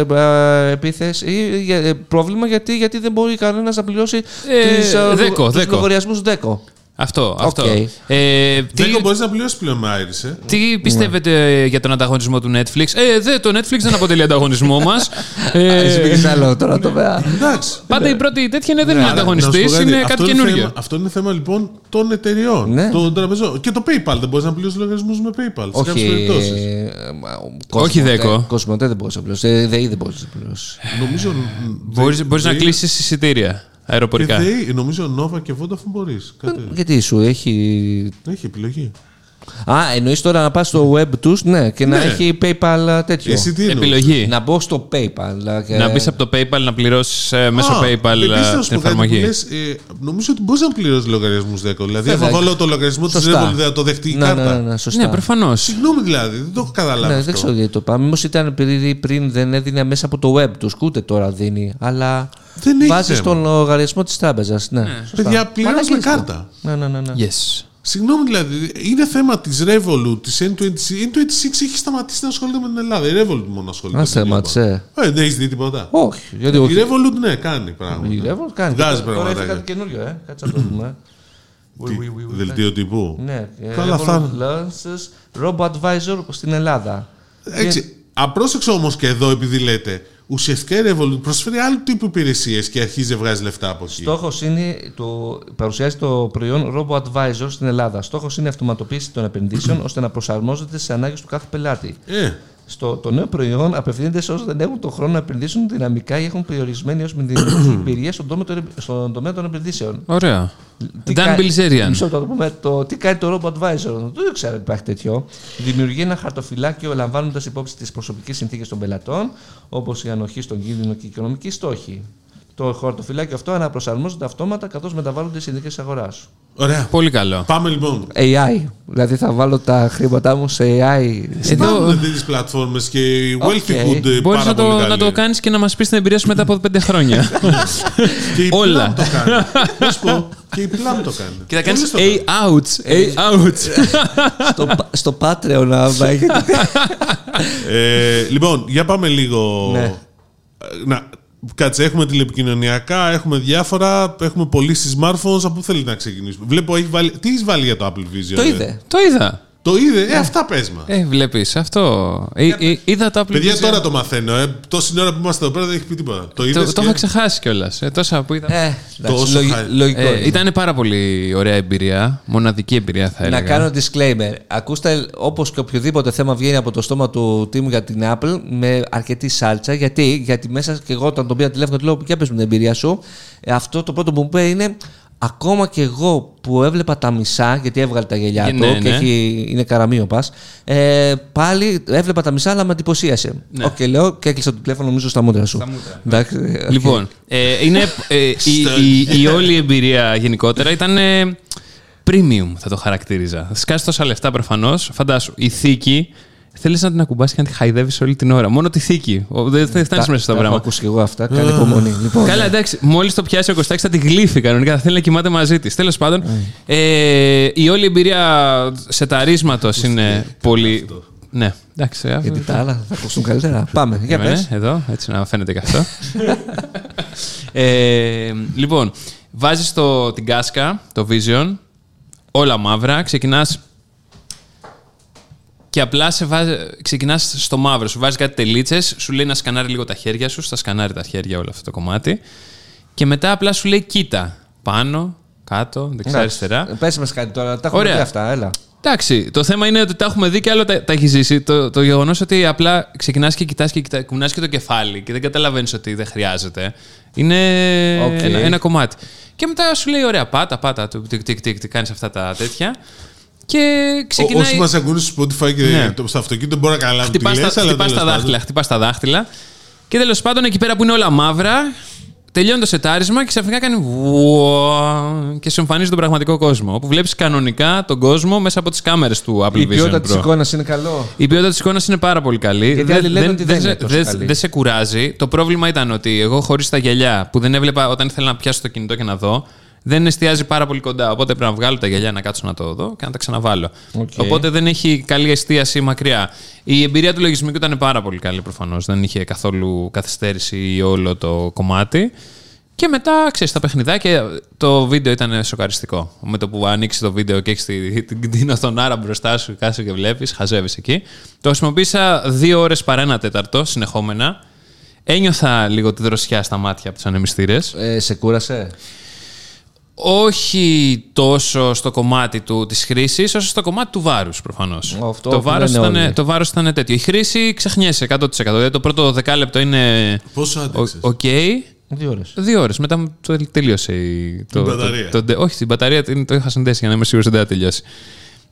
επίθεση ή για- ε, πρόβλημα γιατί, γιατί δεν μπορεί κανένας να πληρώσει Ε, τις, ε, ΔΕΚΟ, τους ΔΕΚΟ. λογαριασμούς ΔΕΚΟ. Αυτό. αυτό. Οκ. Ε, τι, Δεν μπορείς να πληρώσεις πλέον με Iris, ε; τι πιστεύετε για τον ανταγωνισμό του Netflix; Ε, δε, το Netflix δεν αποτελεί ανταγωνισμό μας. ε, Εσύ πήγες άλλο τώρα το βέα. Εντάξει. πάντα η πρώτη τέτοια είναι, δεν είναι Αλλά να σου ανταγωνιστή, πω κάτι, είναι αυτό κάτι καινούργιο. θέμα- αυτό είναι θέμα λοιπόν των εταιριών, Ναι. των τραπεζών. Και το PayPal. Δεν μπορείς να πληρώσεις λογαριασμούς με PayPal. Σε κάποιες Όχι. περιπτώσεις. ε, Όχι δέκο. Κοσμοτέ δεν μπορούσε να πληρώσεις. Ε, ΔΕΗ δεν μπορούσε να πληρώσεις. Νομίζω. Μπορείς, μπορείς να ΔΕΗ- κλείσεις εισιτήρια αεροπορικά. Και ΔΕΗ, νομίζω Nova και Vodafone μπορείς. Γιατί σου έχει. Έχει επιλογή. Α, εννοείς τώρα να πας στο web τους ναι, και να Ναι. έχει PayPal τέτοιο. Εσύ τι εννοείς; Επιλογή. Να μπω στο PayPal. Και... Να μπεις από το PayPal να πληρώσεις μέσω Α, PayPal επίσης, να ε, σου την πω κάτι που εφαρμογή. λες, ε, νομίζω ότι μπορείς να πληρώσεις λογαριασμούς ΔΕΚΟ. Δηλαδή, Βέβαια. αν βάλω το λογαριασμό τη Σωστά. Revolut, θα το δεχτεί η ναι, ναι, κάρτα. ναι, ναι, σωστά. Ναι, προφανώς. Συγγνώμη δηλαδή, δεν το έχω καταλάβει. Ναι, αυτό. δεν ξέρω γιατί το πάμε. Μήπως ήταν επειδή πριν δεν έδινε μέσα από το web τους, ούτε τώρα δίνει. Αλλά Δεν έχει βάζεις θέμα. τον λογαριασμό της τράπεζας. Ναι, σωστά. Παιδιά, πληρώνεις με Μαλακίες το. κάρτα. Ναι, ναι, ναι. ναι. Yes. Συγγνώμη δηλαδή, είναι θέμα της Revolut, της N26. Η N26 έχει σταματήσει να ασχολείται με την Ελλάδα. Η Revolut μόνο ασχολείται. Α, με την Ελλάδα. σταμάτησε. Ε, δεν έχεις δει τίποτα. Όχι, γιατί Η όχι. Revolut, ναι, κάνει πράγματα. Η Revolut κάνει. Βγάζει Τώρα πράγματα. έχει κάτι καινούριο, ε. Κάτσε να το δούμε. Τι, Δελτίο τύπου. Ναι, ε, Καλά, θα- Revolut launches Robo Advisor στην Ελλάδα. Έτσι. Απρόσεξε όμως και εδώ, επειδή λέτε, ουσιαστικά η Revolut προσφέρει άλλου τύπου υπηρεσίες και αρχίζει να βγάζει λεφτά από εκεί. Στόχος είναι το, παρουσιάζει το προϊόν Robo Advisor στην Ελλάδα. Στόχος είναι η αυτοματοποίηση των επενδύσεων ώστε να προσαρμόζεται στι ανάγκες του κάθε πελάτη. Ε, Στο, το νέο προϊόν απευθύνεται σε όσους δεν έχουν τον χρόνο να επενδύσουν δυναμικά ή έχουν περιορισμένη έως μηδενική εμπειρία στον τομέα, των, στον τομέα των επενδύσεων. Ωραία. Τι Dan κα- Bilzerian. Μισό λεπτό, να το πούμε. Το, τι κάνει το Robo Advisor. Δεν ξέρω ότι υπάρχει τέτοιο. Δημιουργεί ένα χαρτοφυλάκιο λαμβάνοντας υπόψη τις προσωπικές συνθήκες των πελατών, όπως η ανοχή στον κίνδυνο και οι οικονομικοί στόχοι. Το χαρτοφυλάκιο αυτό αναπροσαρμόζεται αυτόματα καθώς μεταβάλλονται οι συνθήκες αγοράς. ωραία. Πολύ καλό. Πάμε λοιπόν. AI. Δηλαδή θα βάλω τα χρήματά μου σε AI. Υπάρχουν τέτοιες πλατφόρμες και οι Wealthy Οκ. Good ε, Μπορείς πάρα να πολύ το, καλή. να το κάνεις και να μας πεις την εμπειρία σου μετά από πέντε χρόνια. Και η Όλα. Plum το κάνει. Να σου πω, και η Plum το κάνει. και θα κάνεις Όλες το A out. A out. στο, πα- στο Patreon να έχετε. Ε, λοιπόν, για πάμε λίγο. Ναι. Ε, Να, κάτσε, έχουμε τηλεπικοινωνιακά, έχουμε διάφορα, έχουμε πωλήσει smartphones. Από πού θέλει να ξεκινήσουμε. Βλέπω, έχει βάλει, τι έχει βάλει για το Apple Vision. το ε; είδε. Το είδα. Το είδε, ε, αυτά πες μας. Ε, βλέπεις αυτό. Ε, ε, είδα το Apple Παιδιά, Vision. τώρα το μαθαίνω. Ε. Τόση ώρα που είμαστε εδώ πέρα δεν έχει πει τίποτα. Το είδες. Το, το είχα ξεχάσει κιόλας. Ε, τόσα που είδα. Ε, εντάξει, Τόσο λογι- χάρη. λογικό. είναι. Ε, ήταν πάρα πολύ ωραία εμπειρία. Μοναδική εμπειρία θα έλεγα. Να κάνω disclaimer. Ακούστε, όπως και οποιοδήποτε θέμα βγαίνει από το στόμα του Τίμου για την Apple, με αρκετή σάλτσα. Γιατί, γιατί μέσα και εγώ όταν τον πήρα τηλέφωνο, του λέω: Για πες μου την εμπειρία σου. Ε, αυτό το πρώτο που μου είπε είναι. Ακόμα και εγώ που έβλεπα τα μισά, γιατί έβγαλε τα γυαλιά Ε, του ναι, και ναι. έχει, είναι καραμίο πας, ε, πάλι έβλεπα τα μισά, αλλά με εντυπωσίασε. Ναι. Οκ, λέω και έκλεισα το τηλέφωνο νομίζω στα μούτρα σου. Εντάξει, ε, οκ. Λοιπόν, ε, είναι, ε, η, η, η όλη εμπειρία γενικότερα ήταν ε, premium, θα το χαρακτήριζα. Σκας τόσα λεφτά προφανώς. Φαντάσου, η θήκη θέλεις να την ακουμπάς και να τη χαϊδεύεις όλη την ώρα. Μόνο τη θήκη. Ο- Δεν δεν φτάνεις Τα- μέσα στο τα έχω πράγμα. ακούσει και εγώ αυτά. Καλή υπομονή. Λοιπόν, Καλά, εντάξει. Μόλις το πιάσει ο Κωστάκης θα τη γλύφει κανονικά. Θα θέλει να κοιμάται μαζί της. Τέλος πάντων, ε, η όλη εμπειρία σεταρίσματος είναι πολύ. Ναι, εντάξει. αυτό- γιατί τα άλλα θα ακούσουν καλύτερα. Πάμε, για Ναι, πες. εδώ, έτσι να φαίνεται και αυτό. ε, λοιπόν, βάζεις το, την κάσκα, το Vision, όλα μαύρα, ξεκινάς και απλά σε βάζει, ξεκινάς στο μαύρο, σου βάζει κάτι τελίτσες, σου λέει να σκανάρει λίγο τα χέρια σου, στα σκανάρει τα χέρια όλο αυτό το κομμάτι και μετά απλά σου λέει κοίτα, πάνω, κάτω, δεξιά, αριστερά. Πες μας κάτι τώρα. Τα έχουμε Ωραία. δει αυτά, έλα. Εντάξει, το θέμα είναι ότι τα έχουμε δει και άλλο τα, τα έχεις ζήσει. Το, το γεγονός ότι απλά ξεκινάς και κοιτάς και κοιτά, κουνάς και το κεφάλι και δεν καταλαβαίνεις ότι δεν χρειάζεται. Είναι Οκ. ένα, ένα κομμάτι. Και μετά σου λέει: Ωραία, πάτα, πάτα, τικ, τικ, τικ, τικ, κάνεις αυτά τα τέτοια. Και Ό, ξεκινάει. όσοι μας ακούνε στο Spotify και Ναι. το, στο αυτοκίνητο μπορεί να καταλάβουν τι Χτυπάς λες, τα, αλλά χτυπάς τέλος τα πάντων. δάχτυλα, χτυπάς τα δάχτυλα. Και τέλος πάντων εκεί πέρα που είναι όλα μαύρα, τελειώνει το σετάρισμα και ξαφνικά κάνει βουά και σου εμφανίζει τον πραγματικό κόσμο. Όπου βλέπεις κανονικά τον κόσμο μέσα από τις κάμερες του Apple Η Vision ποιότητα Pro. της εικόνας είναι καλό. Η ποιότητα της εικόνας είναι πάρα πολύ καλή. Γιατί άλλοι λένε ότι δεν σε- είναι τόσο δεν- καλή. δεν σε κουράζει. Το πρόβλημα ήταν ότι εγώ χωρίς τα γυαλιά που δεν έβλεπα όταν ήθελα να πιάσω το κινητό και να δω, δεν εστιάζει πάρα πολύ κοντά. Οπότε πρέπει να βγάλω τα γυαλιά να κάτσω να το δω και να τα ξαναβάλω. Οκ. Οπότε δεν έχει καλή εστίαση μακριά. Η εμπειρία του λογισμικού ήταν πάρα πολύ καλή προφανώς. Δεν είχε καθόλου καθυστέρηση όλο το κομμάτι. Και μετά, ξέρεις, τα παιχνιδάκια, το βίντεο ήταν σοκαριστικό. Με το που ανοίξεις το βίντεο και έχεις την, την, την οθονάρα μπροστά σου, κάτσε και βλέπεις, χαζεύεις εκεί. Το χρησιμοποίησα δύο ώρες παρά ένα τέταρτο συνεχόμενα. Ένιωθα λίγο τη δροσιά στα μάτια από τους ανεμιστήρες. Ε, σε κούρασε; Όχι τόσο στο κομμάτι του, της χρήσης, όσο στο κομμάτι του βάρους προφανώς. Αυτό το, που βάρος λένε ήταν, όλοι. το βάρος ήταν τέτοιο. Η χρήση ξεχνιέσαι 100%. Δηλαδή το πρώτο δεκάλεπτο είναι Πόσο ο- άντεξες; οκ. Δύο ώρες. Δύο ώρες. Μετά μου το τελείωσε η, το, μπαταρία. Το, το- όχι, την μπαταρία την, το είχα συνδέσει για να είμαι σίγουρος ότι δεν θα τελειώσει.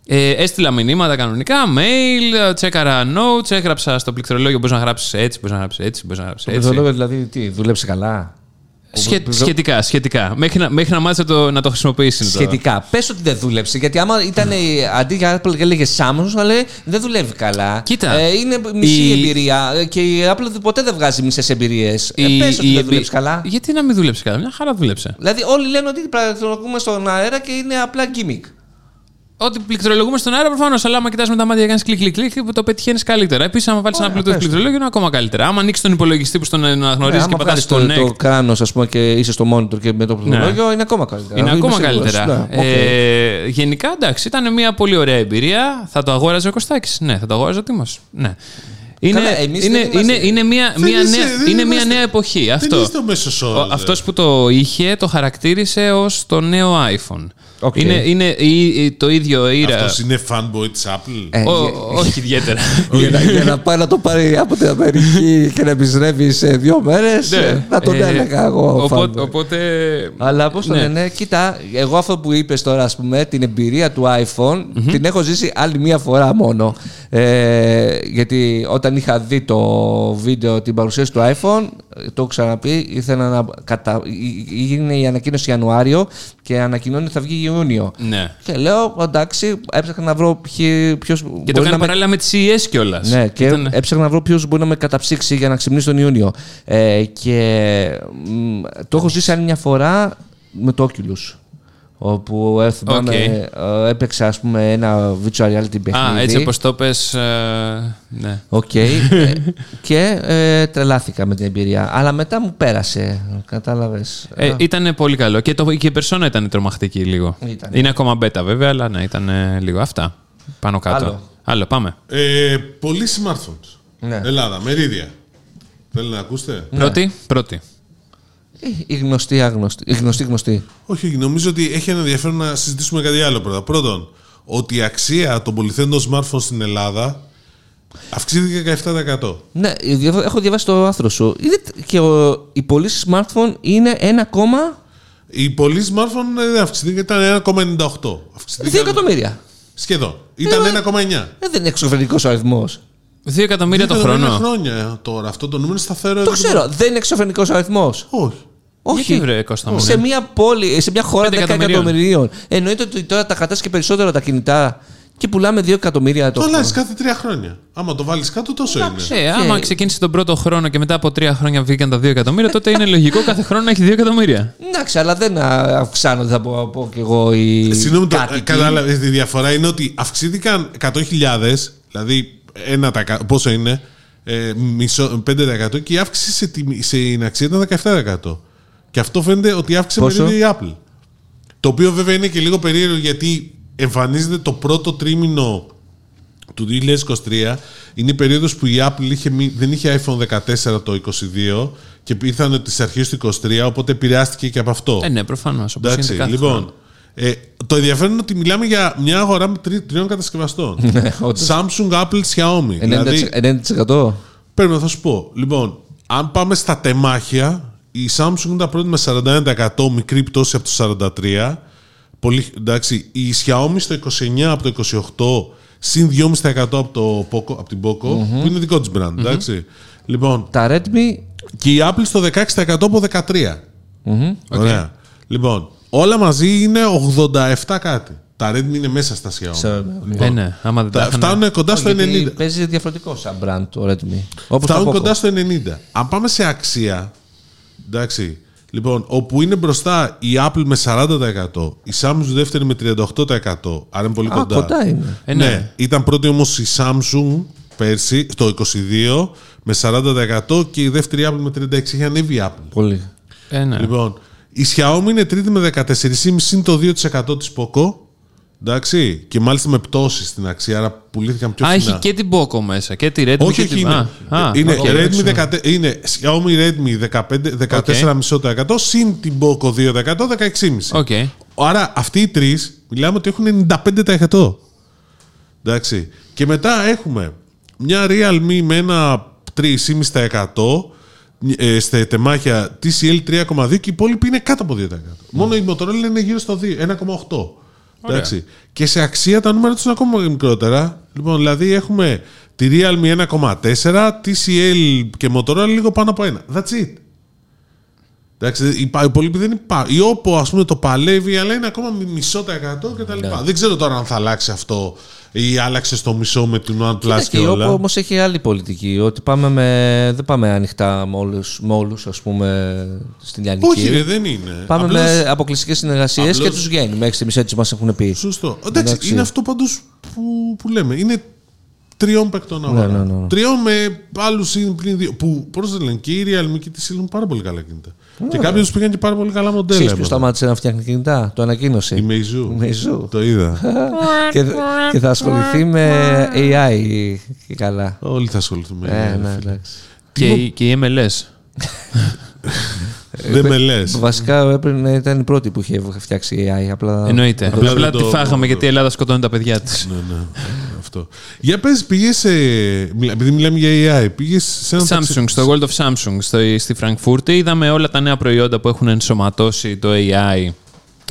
Ε, έστειλα μηνύματα κανονικά, mail, τσέκαρα notes, έγραψα στο πληκτρολόγιο. Μπορείς να γράψεις έτσι, μπορείς να γράψεις έτσι, μπορείς να γράψεις έτσι. Το λόγο δηλαδή τι, δούλεψε καλά; Σχε- σχετικά, σχετικά. Μέχρι να, μέχρι να μάθεις να το, να το χρησιμοποιήσεις. Σχετικά. Πες ότι δεν δούλεψε. Γιατί άμα ήταν ε, αντί για Apple και έλεγε Samsung, θα λέει δεν δουλεύει καλά. Κοίτα, Ε, είναι μισή η- εμπειρία ε, και η Apple ποτέ δεν βγάζει μισές εμπειρίες. Ε, Πες ότι δεν δουλεύεις καλά. Γιατί να μην δουλέψει καλά, μια χαρά δούλεψε. Δηλαδή, όλοι λένε ότι πληκτρολογούμε στον αέρα και είναι απλά gimmick. Ότι πληκτρολογούμε στον αέρα, προφανώς. Αλλά άμα κοιτάς με τα μάτια και κάνεις κλικ, κλικ, κλικ, το πετυχαίνεις καλύτερα. Επίσης, άμα βάλεις ένα Ωραία, Bluetooth πες το. πληκτρολόγιο, είναι ακόμα καλύτερα. Άμα ανοίξεις τον υπολογιστή που στον αναγνωρίζει Ναι, και άμα πατάς βγάλεις στο το, το Connect, κράνο, ας πούμε, και είσαι στο monitor και με το πληκτρολόγιο, είναι ακόμα καλύτερα. είναι Είμαι ακόμα σίγουρος. καλύτερα. Ναι, οκ. Ε, γενικά, εντάξει, ήταν μια πολύ ωραία εμπειρία. Θα το αγόραζε ο Κωστάκης. Ναι, θα το αγόραζε ο Τίμος. Ναι. Είναι, Καλά, εμείς είναι, δεν είμαστε- είναι, είναι, μια, Δεν μια είσαι- νέα, δεν είναι μια είμαστε- νέα εποχή. Αυτό. Δεν είστε ο μέσος όρος, Ο- ε. αυτός που το είχε το χαρακτήρισε ως το νέο iPhone. Οκ. Είναι, είναι η- η- το ίδιο ήρα. Αυτός είναι fanboy της Apple. Ε, Ο- για- όχι ιδιαίτερα. για, να, για να πάει να το πάρει από την Αμερική και να επιστρέφει σε δύο μέρες, Ναι. θα τον Ε, έλεγα εγώ. Οπότε, fanboy. οπότε Αλλά πώ το Ναι. λένε, κοίτα, εγώ αυτό που είπες τώρα, ας πούμε, την εμπειρία του iPhone, την έχω ζήσει άλλη μία φορά μόνο. Ε, γιατί όταν είχα δει το βίντεο, την παρουσίαση του iPhone, το έχω ξαναπεί, ήθελα να. Κατα... Έγινε η ανακοίνωση Ιανουάριο και ανακοινώνει ότι θα βγει Ιούνιο. ναι. Και λέω, εντάξει, έψαχνα να βρω ποιος. Και το έκανε παράλληλα με τις CES κιόλας. Ναι, και έψαχνα να βρω ποιος μπορεί να με καταψύξει για να ξυπνήσει τον Ιούνιο. Ε, και μ, το έχω ζήσει άλλη μια φορά με το Oculus. Όπου ε, θυμάμαι, Οκ. ε, έπαιξα ας πούμε, ένα virtual reality παιχνίδι. Α, έτσι όπως το πες, ε, ναι. Οκ. ε, και ε, τρελάθηκα με την εμπειρία. Αλλά μετά μου πέρασε. Κατάλαβες. Ε, ήταν πολύ καλό. Και, το, και η περσόνα ήταν τρομακτική λίγο. Ήτανε. Είναι ακόμα beta βέβαια, αλλά ναι, ήταν ε, λίγο. Αυτά. Πάνω κάτω. Άλλο. Άλλο, πάμε. Ε, πολλοί smartphones. Ναι. Ελλάδα, μερίδια. Θέλετε να ακούσετε; Πρώτη, πρώτη. Ε, η γνωστή άγνωστη. Η γνωστή γνωστή. Όχι, νομίζω ότι έχει ένα ενδιαφέρον να συζητήσουμε κάτι άλλο πρώτα. Πρώτον, ότι η αξία των πολυθέντων smartphones στην Ελλάδα αυξήθηκε 17%. Ναι, διαβα- έχω διαβάσει το άρθρο σου. Είναι, και ο, η πωλήση smartphone είναι ένα κόμμα Η πωλή smartphone ε, δεν αυξήθηκε, ήταν 1,98. δύο Αυξήθηκε εκατομμύρια. σχεδόν. Ήταν 1,9. Ε, δεν είναι εξωφρενικός αριθμός. Δύο εκατομμύρια το Ήταν χρόνο. χρόνια ε, τώρα. Αυτό το νούμερο είναι σταθερό. Το εδώ και ξέρω, δεν είναι εξωφρενικό αριθμός. Όχι. Όχι. Γιατί; βρε Κώστα μου, σε ναι. μια πόλη, σε μια χώρα 10 Πέντε εκατομμυρίων. εκατομμυρίων. Εννοείται ότι τώρα τα κρατά και περισσότερο τα κινητά και πουλάμε 2 εκατομμύρια το Το χρόνο. αλλάζει κάθε τρία χρόνια. Άμα το βάλεις κάτω, τόσο είναι. Ε, άμα ξεκίνησε τον πρώτο χρόνο και μετά από τρία χρόνια βγήκαν τα δύο εκατομμύρια, τότε είναι λογικό κάθε χρόνο να έχει δύο εκατομμύρια. Εντάξει, αλλά δεν α, αυξάνονται, θα πω, πω κι εγώ οι. Ε, Συγγνώμη, το, κάτοικοι. κατάλαβες, τη διαφορά είναι ότι αυξήθηκαν 100.000, δηλαδή ένα τα, κα- πόσο είναι, ε, μισό, 5% και η αύξηση σε, τιμή- στην αξία ήταν 17%. Και αυτό φαίνεται ότι αύξησε Πόσο; μερίδιο η Apple. Το οποίο βέβαια είναι και λίγο περίεργο γιατί εμφανίζεται το πρώτο τρίμηνο του 2023 είναι η περίοδος που η Apple είχε, μη- δεν είχε iPhone 14 το 22 και ήρθαν τις αρχές του 23 οπότε επηρεάστηκε και από αυτό. Ε, ναι, προφανώς. Εντάξει, λοιπόν. Ε, το ενδιαφέρον είναι ότι μιλάμε για μια αγορά με τρι- τριών κατασκευαστών. Ναι, όντως. Samsung, Apple, Xiaomi. 90%. δηλαδή, 90%. πρέπει να θα σου πω. Λοιπόν, αν πάμε στα τεμάχια, η Samsung ήταν πρώτη με 41%, μικρή πτώση από το 43%. Πολύ, εντάξει, η Xiaomi στο 29% από το 28%, συν 2,5% από, το Poco, από την Poco, που είναι δικό της brand. εντάξει. Λοιπόν, Τα Redmi. και η Apple στο 16% από 13%. Ωραία. Λοιπόν, όλα μαζί είναι 87 κάτι. Τα Redmi είναι μέσα στα Xiaomi. Ξέρω, Ε, ναι, άμα δεν τα Τα, είχαν- φτάνουν κοντά στο Γιατί 90. παίζει διαφορετικό σαν brand το Redmi. Όπως τα Φτάνουν Poco. κοντά στο 90. Αν πάμε σε αξία, εντάξει, λοιπόν, όπου είναι μπροστά η Apple με 40%, η Samsung δεύτερη με 38%, άρα είναι πολύ Α, κοντά. κοντά είναι. Ε, ναι. ναι. Ήταν πρώτη όμως η Samsung πέρσι, το 22, με 40% και η δεύτερη Apple με 36%. Έχει ανέβει η Apple. Πολύ. Ε, ναι. Λοιπόν, η Xiaomi είναι τρίτη με 14,5 συν το 2% της Poco. Εντάξει, και μάλιστα με πτώση στην αξία, άρα πουλήθηκαν πιο Α, φθηνά. έχει και την Poco μέσα. Και τη Redmi Όχι, και όχι, την. είναι, Α, α, είναι, οκ. Redmi 14, είναι Xiaomi Redmi 15, 14,5% συν την Poco 2%, 16,5%. Οκ. Άρα αυτοί οι τρεις μιλάμε ότι έχουν 95%. Εντάξει. Και μετά έχουμε μια Realme με ένα 3,5% ε, στα τεμάχια TCL 3,2 και οι υπόλοιποι είναι κάτω από 2%. Μόνο η Motorola είναι γύρω στο 2, 1,8%. Ωραία. Εντάξει. Και σε αξία τα νούμερα τους είναι ακόμα μικρότερα. Λοιπόν, δηλαδή έχουμε τη Realme 1,4, TCL και Motorola λίγο πάνω από ένα. That's it. Εντάξει, οι πα- οι υπόλοιποι δεν υπάρχουν. Η Oppo, ας πούμε, το παλεύει, αλλά είναι ακόμα μι- μισό τα εκατό κτλ. Ναι. Δεν ξέρω τώρα αν θα αλλάξει αυτό ή άλλαξες στο μισό με την OnePlus Κοίτα, και και η Oppo όλα. όμως έχει άλλη πολιτική. Ότι πάμε με, δεν πάμε ανοιχτά με όλους, με όλους, ας πούμε, στην Λιανική. Όχι, ρε, δεν είναι. Πάμε Απλώς- με αποκλειστικές συνεργασίες απλώς- και τους βγαίνει. Μέχρι στιγμής έτσι μας έχουν πει. Σωστό. Εντάξει, Εντάξει. είναι αυτό πάντως που, που λέμε. Είναι τριών παικτών αγορά. ναι, ναι, ναι. Τριών με άλλους πριν δύο. Που πώς δεν λένε και οι Realme και τη Seal έχουν πάρα πολύ καλά κινητά. Και κάποιοι του πήγαν και πάρα πολύ καλά μοντέλα. Ξέρεις ποιος έμαθα. σταμάτησε να φτιάχνει κινητά; Το ανακοίνωσε. Η Meizu. Η Meizu. Το είδα. και, και θα ασχοληθεί με AI και καλά. Όλοι θα ασχοληθούμε. Ε, ε, ναι, φίλε. εντάξει. Και, η- και η MLS. Δεν με λες. Βασικά έπρεπε να ήταν η πρώτη που είχε φτιάξει AI. Απλά... Εννοείται. Απλά Απλά δεν τη το- φάγαμε γιατί η Ελλάδα σκοτώνει τα παιδιά της. Ναι, ναι. Αυτό. Για πες, πήγες σε. μιλά- Επειδή μιλάμε για AI, πήγες σε ένα. Samsung, στο World of Samsung στο, στη Φραγκφούρτη. Είδαμε όλα τα νέα προϊόντα που έχουν ενσωματώσει το AI.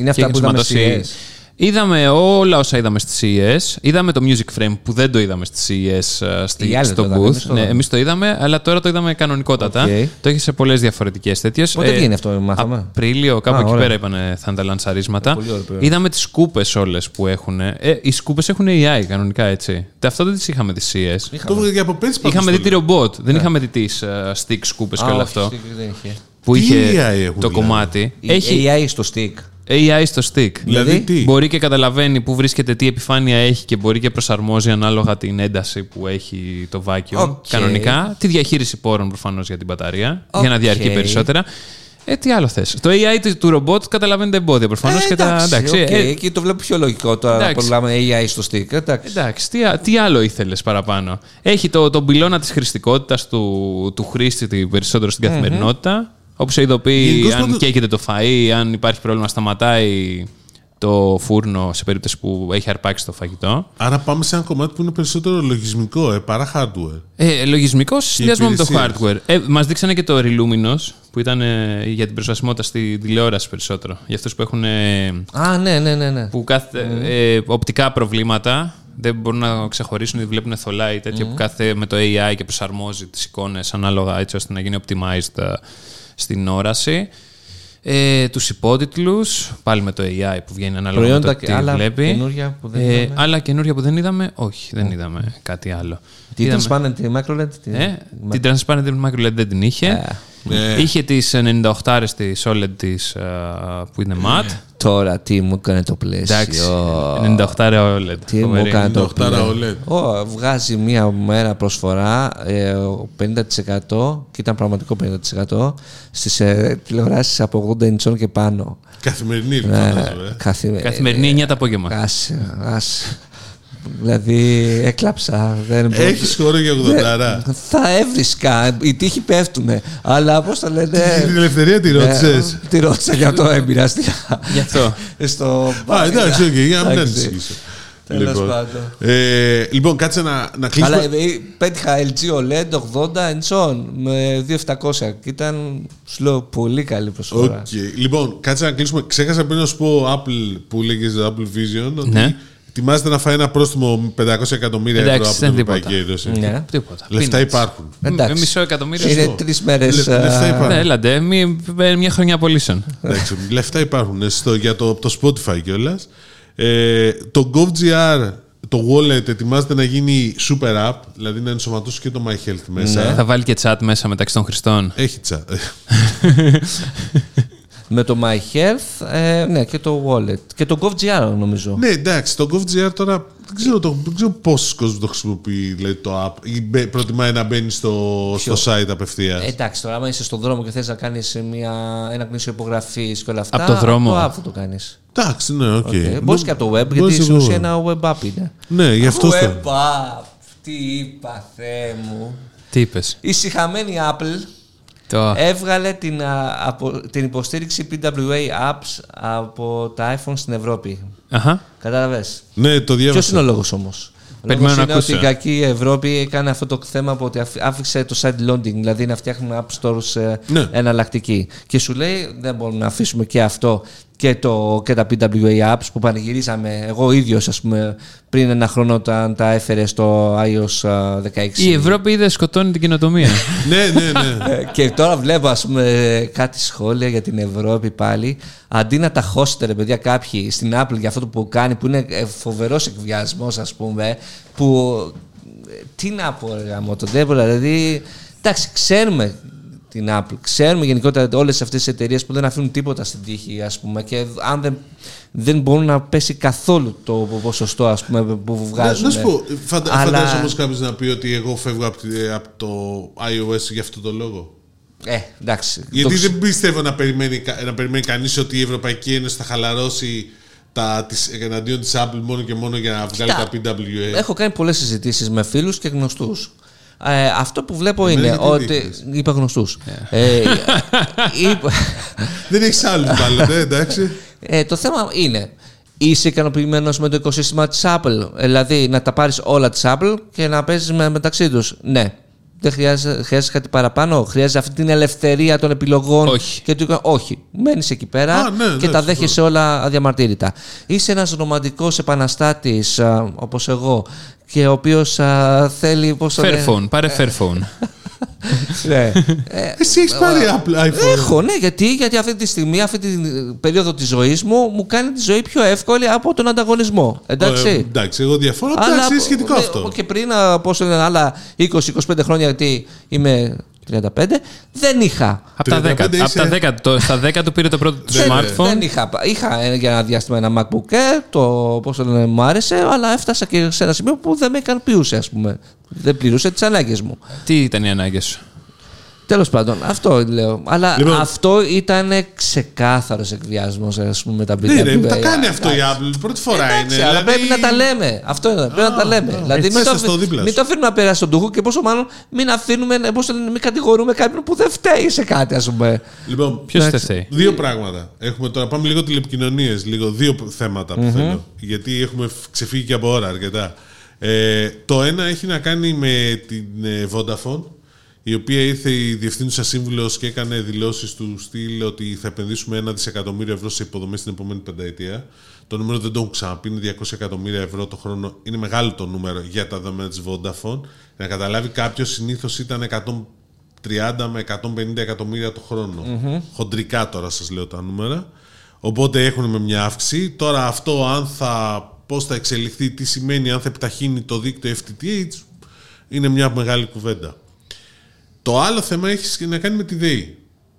Είναι αυτά και που είδαμε ενσωματώσει- στις Είδαμε όλα όσα είδαμε στη CES. Είδαμε το Music Frame που δεν το είδαμε στη CES ε, στη, Οι άλλοι στο το είδαμε, εμείς booth. το Ναι, είδαμε. εμείς το είδαμε, αλλά τώρα το είδαμε κανονικότατα. Οκ. Το έχει σε πολλές διαφορετικές τέτοιες. Πότε Ε, βγαίνει αυτό, μάθαμε; Απρίλιο, κάπου Α, εκεί ωραία. πέρα είπανε θα είναι τα λανσαρίσματα. πολύ ωραίο προϊόν. Είδαμε τις σκούπες όλες που έχουν. Ε, οι σκούπες έχουν AI κανονικά έτσι. Τε- Αυτό δεν τις είχαμε τις CES. Το βγήκε από πέρσι πάντως Είχαμε το δει τη λέω. ρομπότ, δεν είχαμε δει τις ε, stick σκούπες και Α, όλο όχι, αυτό. stick δεν είχε. Που Τι είχε AI έχουν το δηλαδή; κομμάτι. Η Έχει AI στο stick. AI στο stick. Δηλαδή τι; Μπορεί και καταλαβαίνει πού βρίσκεται, τι επιφάνεια έχει και μπορεί και προσαρμόζει ανάλογα την ένταση που έχει το vacuum. Οκ. Κανονικά. Τη διαχείριση πόρων προφανώς για την μπαταρία, για να Οκ. διαρκεί περισσότερα. Ε, τι άλλο θες; Το AI του- του ρομπότ καταλαβαίνει τα εμπόδια προφανώς Ε, και τα. Εντάξει, οκ, ε, εκεί το βλέπω πιο λογικό τώρα να εντάξει. πουλάμε AI στο stick. Εντάξει. Εντάξει, τι, α- τι άλλο ήθελες παραπάνω; Έχει το, τον πυλώνα της χρηστικότητας του, του χρήστη την- περισσότερο στην καθημερινότητα. Όπου σε ειδοποιεί Γενικώς αν πάντως- καίγεται το φαΐ, αν υπάρχει πρόβλημα, σταματάει το φούρνο σε περίπτωση που έχει αρπάξει το φαγητό. Άρα πάμε σε ένα κομμάτι που είναι περισσότερο λογισμικό, ε, παρά hardware. Ε, Λογισμικό σε συνδυασμό με το υπηρεσίες. hardware. Ε, Μας δείξανε και το Reluminos που ήταν ε, για την προσβασιμότητα στη τηλεόραση περισσότερο. Για αυτούς που έχουν. ε, Α, ναι, ναι, ναι. ναι. που κάθε, ε, οπτικά προβλήματα δεν μπορούν να ξεχωρίσουν ή βλέπουν θολά ή τέτοια που κάθε με το AI και προσαρμόζει τις εικόνες ανάλογα έτσι ώστε να γίνει optimized ε, στην όραση. Ε, τους υπότιτλους, πάλι με το AI που βγαίνει ανάλογα Προϊόντα με το και τι άλλα βλέπει. καινούρια που δεν ε, είδαμε. άλλα καινούρια που δεν είδαμε, όχι, δεν είδαμε κάτι άλλο. Τι Είδαμε- transparent, τη microLED. τη- ε, την Transparent Micro LED δεν την είχε. Ε. Είχε τις 98 της OLED της, ε, που είναι matte. Τώρα τι μου έκανε το πλαίσιο. Εντάξει, 98 OLED. Τι μου φοβερή. έκανε το 98 πλαίσιο. OLED. Ω, βγάζει μία μέρα προσφορά ε, 50% και ήταν πραγματικό 50% στις ε, τηλεοράσεις από 80 ιντσών και πάνω. Καθημερινή, Ε, φαντάζομαι. ε. καθημε- Καθημερινή 9 το απόγευμα. Άσε, άσε. Δηλαδή έκλαψα. Δεν μπορώ- Έχεις χώρο για 80. Δεν- Θα έβρισκα. Οι τείχοι πέφτουνε. Αλλά πώς το λένε. Την ελευθερία τη ε, ρώτησε. Τη ρώτησα για το έμπειραστικά. Γι' αυτό. Στο Α, εντάξει, οκ, για να μην Εντάξει. ανησυχήσω. Τέλος Λοιπόν. πάντων. Ε, λοιπόν, κάτσε να, να Αλλά κλείσουμε. ε, πέτυχα LG OLED 80 ιντσών με 2700 και ήταν σου λέω πολύ καλή προσφορά. Οκ. Λοιπόν, κάτσε να κλείσουμε. Ξέχασα πριν να σου πω Apple που λέγε Apple Vision ότι Ναι. Ετοιμάζεται να φάει ένα πρόστιμο 500 εκατομμύρια ευρώ Εντάξει, από την δεν Ευρωπαϊκή τίποτα. Ένωση. Ναι. Τίποτα. Λεφτά Peanuts. υπάρχουν. Εντάξει. Με μισό εκατομμύριο. Είναι Σωστό. τρεις μέρες. Λε- λεφτά υπάρχουν. Ναι, έλαντε, μη- μια χρονιά πωλήσεων. Εντάξει, λεφτά υπάρχουν. ε, Στο, για το, το Spotify κιόλας. Ε, το GovGR, το wallet, ετοιμάζεται να γίνει super app, δηλαδή να ενσωματώσει και το My Health μέσα. Θα βάλει και chat μέσα μεταξύ των χρηστών. Έχει τσα. Με το My Health ε, ναι, και το Wallet. Και το GovGR νομίζω. ναι, εντάξει, το GovGR τώρα δεν ξέρω, το, δεν ξέρω πόσος κόσμος το χρησιμοποιεί δηλαδή, το app ή μπε- προτιμάει να μπαίνει στο, στο site απευθείας. Ε, εντάξει, τώρα άμα είσαι στον δρόμο και θες να κάνεις μια, ένα γνήσιο υπογραφής και όλα αυτά. Απ' το δρόμο. Από το app θα το κάνεις. Εντάξει, ναι, οκ. Okay. Μπορείς και από το web, γιατί Μπορείς στην από το ουσία web. ένα web app είναι. Ναι, γι' αυτό. στο- Web app. Τι είπα, Θεέ μου. Τι είπες; Η συχαμένη Apple Το... έβγαλε την, α, από, την υποστήριξη PWA apps από τα iPhone στην Ευρώπη. Αχα. Κατάλαβες; Ναι, το Ποιος είναι διάβασα. ο λόγος όμως; Ο Περιμένω λόγος να είναι ότι η ακούσω. κακή Ευρώπη έκανε αυτό το θέμα από ότι αφ- άφησε το side loading, δηλαδή να φτιάχνουμε app stores ε, Ναι. εναλλακτική. Και σου λέει δεν μπορούμε να αφήσουμε και αυτό και, το, και τα PWA apps που πανηγυρίσαμε εγώ ίδιος ας πούμε πριν ένα χρόνο όταν τα έφερε στο iOS α, 16. Η Ευρώπη είδε σκοτώνει την κοινοτομία. ναι, ναι, ναι. Ε, και τώρα βλέπω ας πούμε κάτι σχόλια για την Ευρώπη πάλι αντί να τα χώσετε ρε παιδιά κάποιοι στην Apple για αυτό που κάνει που είναι ε, φοβερός εκβιασμός ας πούμε που ε, τι να πω ρε γάμο τον Τέμπολα δηλαδή εντάξει ξέρουμε την Apple ξέρουμε γενικότερα όλες αυτές τις εταιρείες που δεν αφήνουν τίποτα στην τύχη ας πούμε και αν δεν, δεν μπορούν να πέσει καθόλου το ποσοστό ας πούμε που βγάζουν Να σου πω, φαντα, Αλλά- φαντάζομαι όμως κάποιος να πει ότι εγώ φεύγω από, τη- από το iOS για αυτό το λόγο. ε, εντάξει Γιατί το δεν πιστεύω να περιμένει, κα- να περιμένει κανείς ότι η Ευρωπαϊκή Ένωση θα χαλαρώσει τα, τις, εναντίον της Apple μόνο και μόνο για να βγάλει Κοίτα, τα PWA. Έχω κάνει πολλές συζητήσεις με φίλους και γνωστούς. Ε, αυτό που βλέπω Εμένα είναι γιατί ότι. δείχνεις; Είπα γνωστούς. Ε, είπα- Δεν έχεις άλλους μάλλον, ε, εντάξει. ε, το θέμα είναι. Είσαι ικανοποιημένος με το οικοσύστημα της Apple; Ε, Δηλαδή να τα πάρεις όλα της Apple και να παίζεις με, μεταξύ τους; Ναι. Δεν χρειάζεται, χρειάζεται κάτι παραπάνω; Χρειάζεται αυτή την ελευθερία των επιλογών. Όχι. Και του, όχι. Μένεις εκεί πέρα Α, ναι, και ναι, τα δέχεσαι όλα αδιαμαρτύρητα. Είσαι ένας ρομαντικός επαναστάτης όπως εγώ και ο οποίος θέλει. Πώς το λένε- Fairphone, πάρε Fairphone. Ναι. Ε, Εσύ έχεις πάρει Apple iPhone. Έχω, ναι, γιατί, γιατί αυτή τη στιγμή, αυτή την περίοδο της ζωής μου, μου κάνει τη ζωή πιο εύκολη από τον ανταγωνισμό. Εντάξει. Ε, εντάξει, εγώ διαφωνώ. Εντάξει, είναι σχετικό ναι, αυτό. Και πριν, α, πόσο είναι, άλλα 20-25 χρόνια, γιατί είμαι 35, δεν είχα. Από τα 10. 35 Από τα είσαι. 10 το, στα 10 του πήρε το πρώτο του Δεν- smartphone. Δεν είχα. Είχα ε, για ένα διάστημα ένα MacBook Air, το πώς το λένε, μου άρεσε, αλλά έφτασα και σε ένα σημείο που δεν με ικανοποιούσε, ας πούμε. Δεν πληρούσε τις ανάγκες μου. Τι ήταν οι ανάγκες σου; Τέλος πάντων, αυτό λέω. Αλλά Λοιπόν. αυτό ήταν ξεκάθαρος εκβιασμός, ας πούμε, με τα Ναι, ρε, BWA. τα κάνει αυτό η Εντάξει. Apple. Πρώτη φορά Εντάξει, είναι. αλλά δηλαδή- πρέπει να τα λέμε. Αυτό είναι. Πρέπει να τα λέμε. δηλαδή, έτσι μην το, έστω στο δίπλα μην σου. το αφήνουμε να περάσει τον τούχο και πόσο μάλλον μην αφήνουμε, πώς το λένε, μην κατηγορούμε κάποιον που δεν φταίει σε κάτι, ας πούμε. Λοιπόν, Ποιος δεν Εντάξει. φταίει; Δύο πράγματα. Έχουμε τώρα, πάμε λίγο τηλεπικοινωνίες, λίγο δύο θέματα που θέλω. Γιατί έχουμε φ- ξεφύγει και από ώρα αρκετά. Ε, το ένα έχει να κάνει με την ε, Vodafone, η οποία ήρθε η διευθύνουσα σύμβουλος και έκανε δηλώσεις του στυλ ότι θα επενδύσουμε ένα δισεκατομμύριο ευρώ σε υποδομές την επόμενη πενταετία. Το νούμερο δεν το έχω ξαναπεί, είναι 200 εκατομμύρια ευρώ το χρόνο. Είναι μεγάλο το νούμερο για τα δεδομένα της Vodafone. Να καταλάβει κάποιος, συνήθως ήταν 130 με 150 εκατομμύρια το χρονο Χοντρικά τώρα σας λέω τα νούμερα. Οπότε έχουν με μια αύξηση. Τώρα αυτό αν θα, πώς θα εξελιχθεί, τι σημαίνει, αν θα επιταχύνει το δίκτυο FTTH, είναι μια μεγάλη κουβέντα. Το άλλο θέμα έχει να κάνει με τη ΔΕΗ.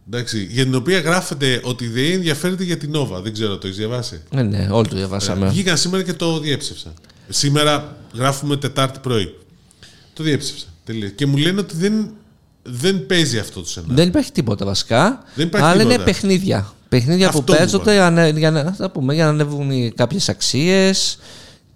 Εντάξει, για την οποία γράφεται ότι η ΔΕΗ ενδιαφέρεται για την Nova. Δεν ξέρω, το έχεις διαβάσει; Ναι, ναι, όλοι το διαβάσαμε. Βγήκαν σήμερα και το διέψευσαν. Σήμερα γράφουμε Τετάρτη πρωί. Το διέψευσαν. Τελείως. Και μου λένε ότι δεν, δεν παίζει αυτό το σενάριο. Δεν υπάρχει τίποτα βασικά. Δεν υπάρχει αλλά είναι τίποτα. παιχνίδια. Παιχνίδια Αυτό που μου παίζονται για να, για, να, θα πούμε, για να ανέβουν κάποιες αξίες.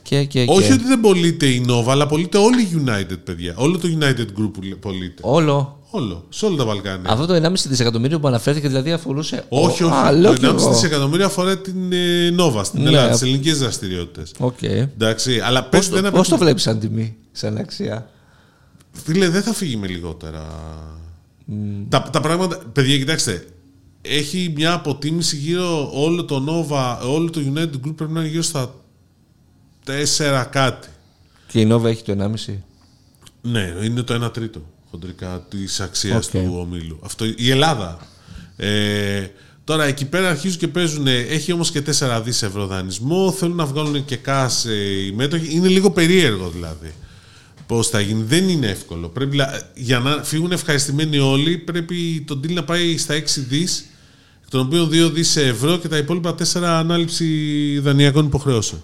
Και, και, Όχι και. ότι δεν πωλείται η Nova, αλλά πωλείται όλη η United, παιδιά. Όλο το United Group που πωλείται. Όλο. Όλο. Σε όλα τα Βαλκάνια. Αυτό το 1,5 δισεκατομμύριο που αναφέρθηκε δηλαδή αφορούσε. Όχι, όχι. Α, λέω κι το 1,5 εγώ. δισεκατομμύριο αφορά την ε, Nova στην Ναι. Ελλάδα, τις ελληνικές δραστηριότητες. Οκ. Εντάξει, αλλά Πώς, παίζεται το, ένα πώς το παιχνίδι. βλέπεις σαν τιμή, σαν αξία; Φίλε, δεν θα φύγει με λιγότερα. Τα, τα πράγματα. Παιδιά, κοιτάξτε. Έχει μια αποτίμηση γύρω όλο το Nova, όλο το United Group πρέπει να είναι γύρω στα 4 κάτι. Και η Nova έχει το 1,5. Ναι, είναι το 1 τρίτο χοντρικά της αξίας Οκ. του ομίλου. Αυτό, η Ελλάδα. Ε, τώρα εκεί πέρα αρχίζουν και παίζουν. Έχει όμως και 4 δις ευρώ δανεισμό. Θέλουν να βγάλουν και cash ε, οι μέτοχοι. Είναι λίγο περίεργο δηλαδή. Πώς θα γίνει. Δεν είναι εύκολο. Πρέπει, να- για να φύγουν ευχαριστημένοι όλοι, πρέπει το deal να πάει στα 6 δις, εκ των οποίων 2 δις ευρώ και τα υπόλοιπα 4 ανάληψη δανειακών υποχρεώσεων.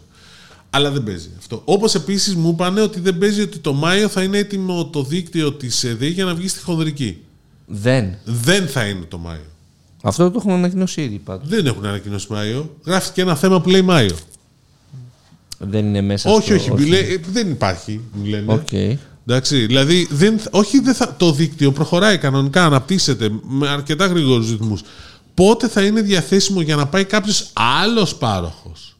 Αλλά δεν παίζει αυτό. Όπως επίσης μου είπαν ότι δεν παίζει ότι το Μάιο θα είναι έτοιμο το δίκτυο της ΕΔΕ για να βγει στη χονδρική. Δεν. Δεν θα είναι το Μάιο. Αυτό το έχουν ανακοινώσει ήδη πάντως. Δεν έχουν ανακοινώσει Μάιο. Γράφει και ένα θέμα που λέει Μάιο. Δεν είναι μέσα όχι, στο... όχι, μου λέει, ε, δεν υπάρχει, μου λένε. Οκ. Εντάξει, δηλαδή, δεν, όχι, δεν θα, το δίκτυο προχωράει κανονικά, αναπτύσσεται με αρκετά γρήγορους ρυθμούς. Πότε θα είναι διαθέσιμο για να πάει κάποιος άλλος πάροχος;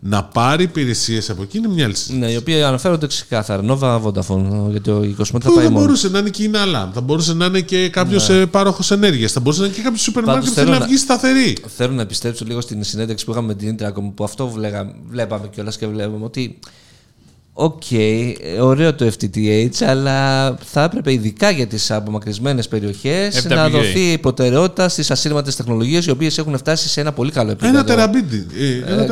Να πάρει υπηρεσίες από εκεί είναι μια λύση. Ναι, οι οποίοι αναφέρονται ξεκάθαρα. Nova Vodafone, γιατί ο 20 θα Που πάει θα μόνο. μπορούσε να είναι και η Alarm, θα μπορούσε να είναι και κάποιος ναι. πάροχος ενέργειας, θα μπορούσε να είναι και κάποιος σούπερ Πάντως μάρκετ που θέλει θέλω να να- βγει σταθερή. Θέλω να επιστρέψω λίγο στην συνέντευξη που είχαμε με την Intracom που αυτό βλέγα, βλέπαμε κιόλας και βλέπαμε ότι. Οκ, ωραίο το FTTH, αλλά θα έπρεπε ειδικά για τις απομακρυσμένες περιοχές FWA. να δοθεί προτεραιότητα στις ασύρματες τεχνολογίες οι οποίες έχουν φτάσει σε ένα πολύ καλό επίπεδο. Ένα τεραμπίτι. Ε, ένα Ε,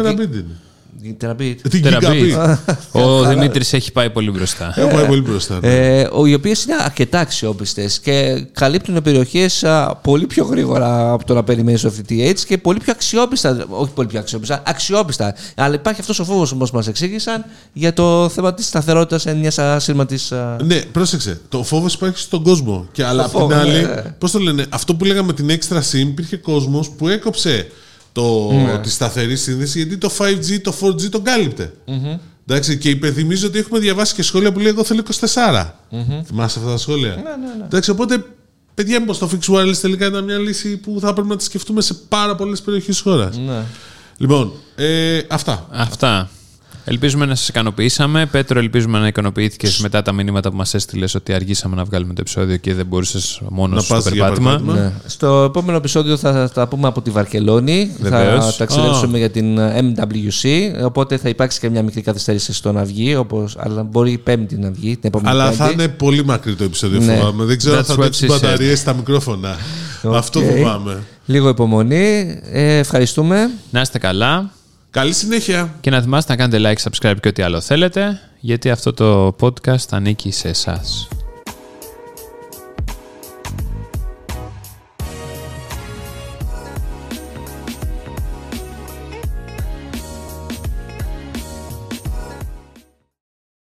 τεραμπίτι. είναι. Η τεραπή. Την Τεραμπή. gigabit. Ο Δημήτρης έχει πάει πολύ μπροστά. Έχω πάει πολύ μπροστά. ναι. Ε, ο- οι οποίες είναι αρκετά αξιόπιστες και καλύπτουν περιοχές πολύ πιο γρήγορα από το να περιμένεις το FTTH και πολύ πιο αξιόπιστα. Όχι πολύ πιο αξιόπιστα, αξιόπιστα. Αλλά υπάρχει αυτός ο φόβος όπως μας εξήγησαν για το θέμα της σταθερότητας μια ασύρματη. Ναι, πρόσεξε. Το φόβος υπάρχει στον κόσμο. Και αλλά απ' την φόβο, άλλη, ναι. πώς το λένε, αυτό που λέγαμε την extra SIM, υπήρχε κόσμος που έκοψε το, Ναι. τη σταθερή σύνδεση γιατί το 5G, το 4G τον καλυπτε Εντάξει, και υπενθυμίζω ότι έχουμε διαβάσει και σχόλια που λέει Εγώ θέλω 24. Θυμάσαι αυτά τα σχόλια; Ναι, Εντάξει, οπότε, παιδιά, μήπως το fixed wireless τελικά ήταν μια λύση που θα πρέπει να τη σκεφτούμε σε πάρα πολλές περιοχές της χώρας. Ναι. Λοιπόν, ε, αυτά. Αυτά. Ελπίζουμε να σας ικανοποιήσαμε. Πέτρο, ελπίζουμε να ικανοποιήθηκες μετά τα μηνύματα που μας έστειλες ότι αργήσαμε να βγάλουμε το επεισόδιο και δεν μπορούσες μόνος Να στο πας για περπάτημα. περπάτημα. Ναι. Στο επόμενο επεισόδιο θα τα πούμε από τη Βαρκελόνη. Θα Βεβαίως. ταξιδέψουμε για την MWC. Οπότε θα υπάρξει και μια μικρή καθυστέρηση στο να βγει. Όπως, αλλά μπορεί η Πέμπτη να βγει. Την επόμενη Αλλά Πέμπτη. θα είναι πολύ μακρύ το επεισόδιο, Ναι. φοβάμαι. Δεν ξέρω αν That's θα what αντέξουν she said. μπαταρίες στα μικρόφωνα. Αυτό Οκ. φοβάμαι. Λίγο υπομονή. Ε, ευχαριστούμε. Να είστε καλά Καλή συνέχεια. και να θυμάστε να κάνετε like, subscribe και ό,τι άλλο θέλετε, γιατί αυτό το podcast ανήκει σε εσάς.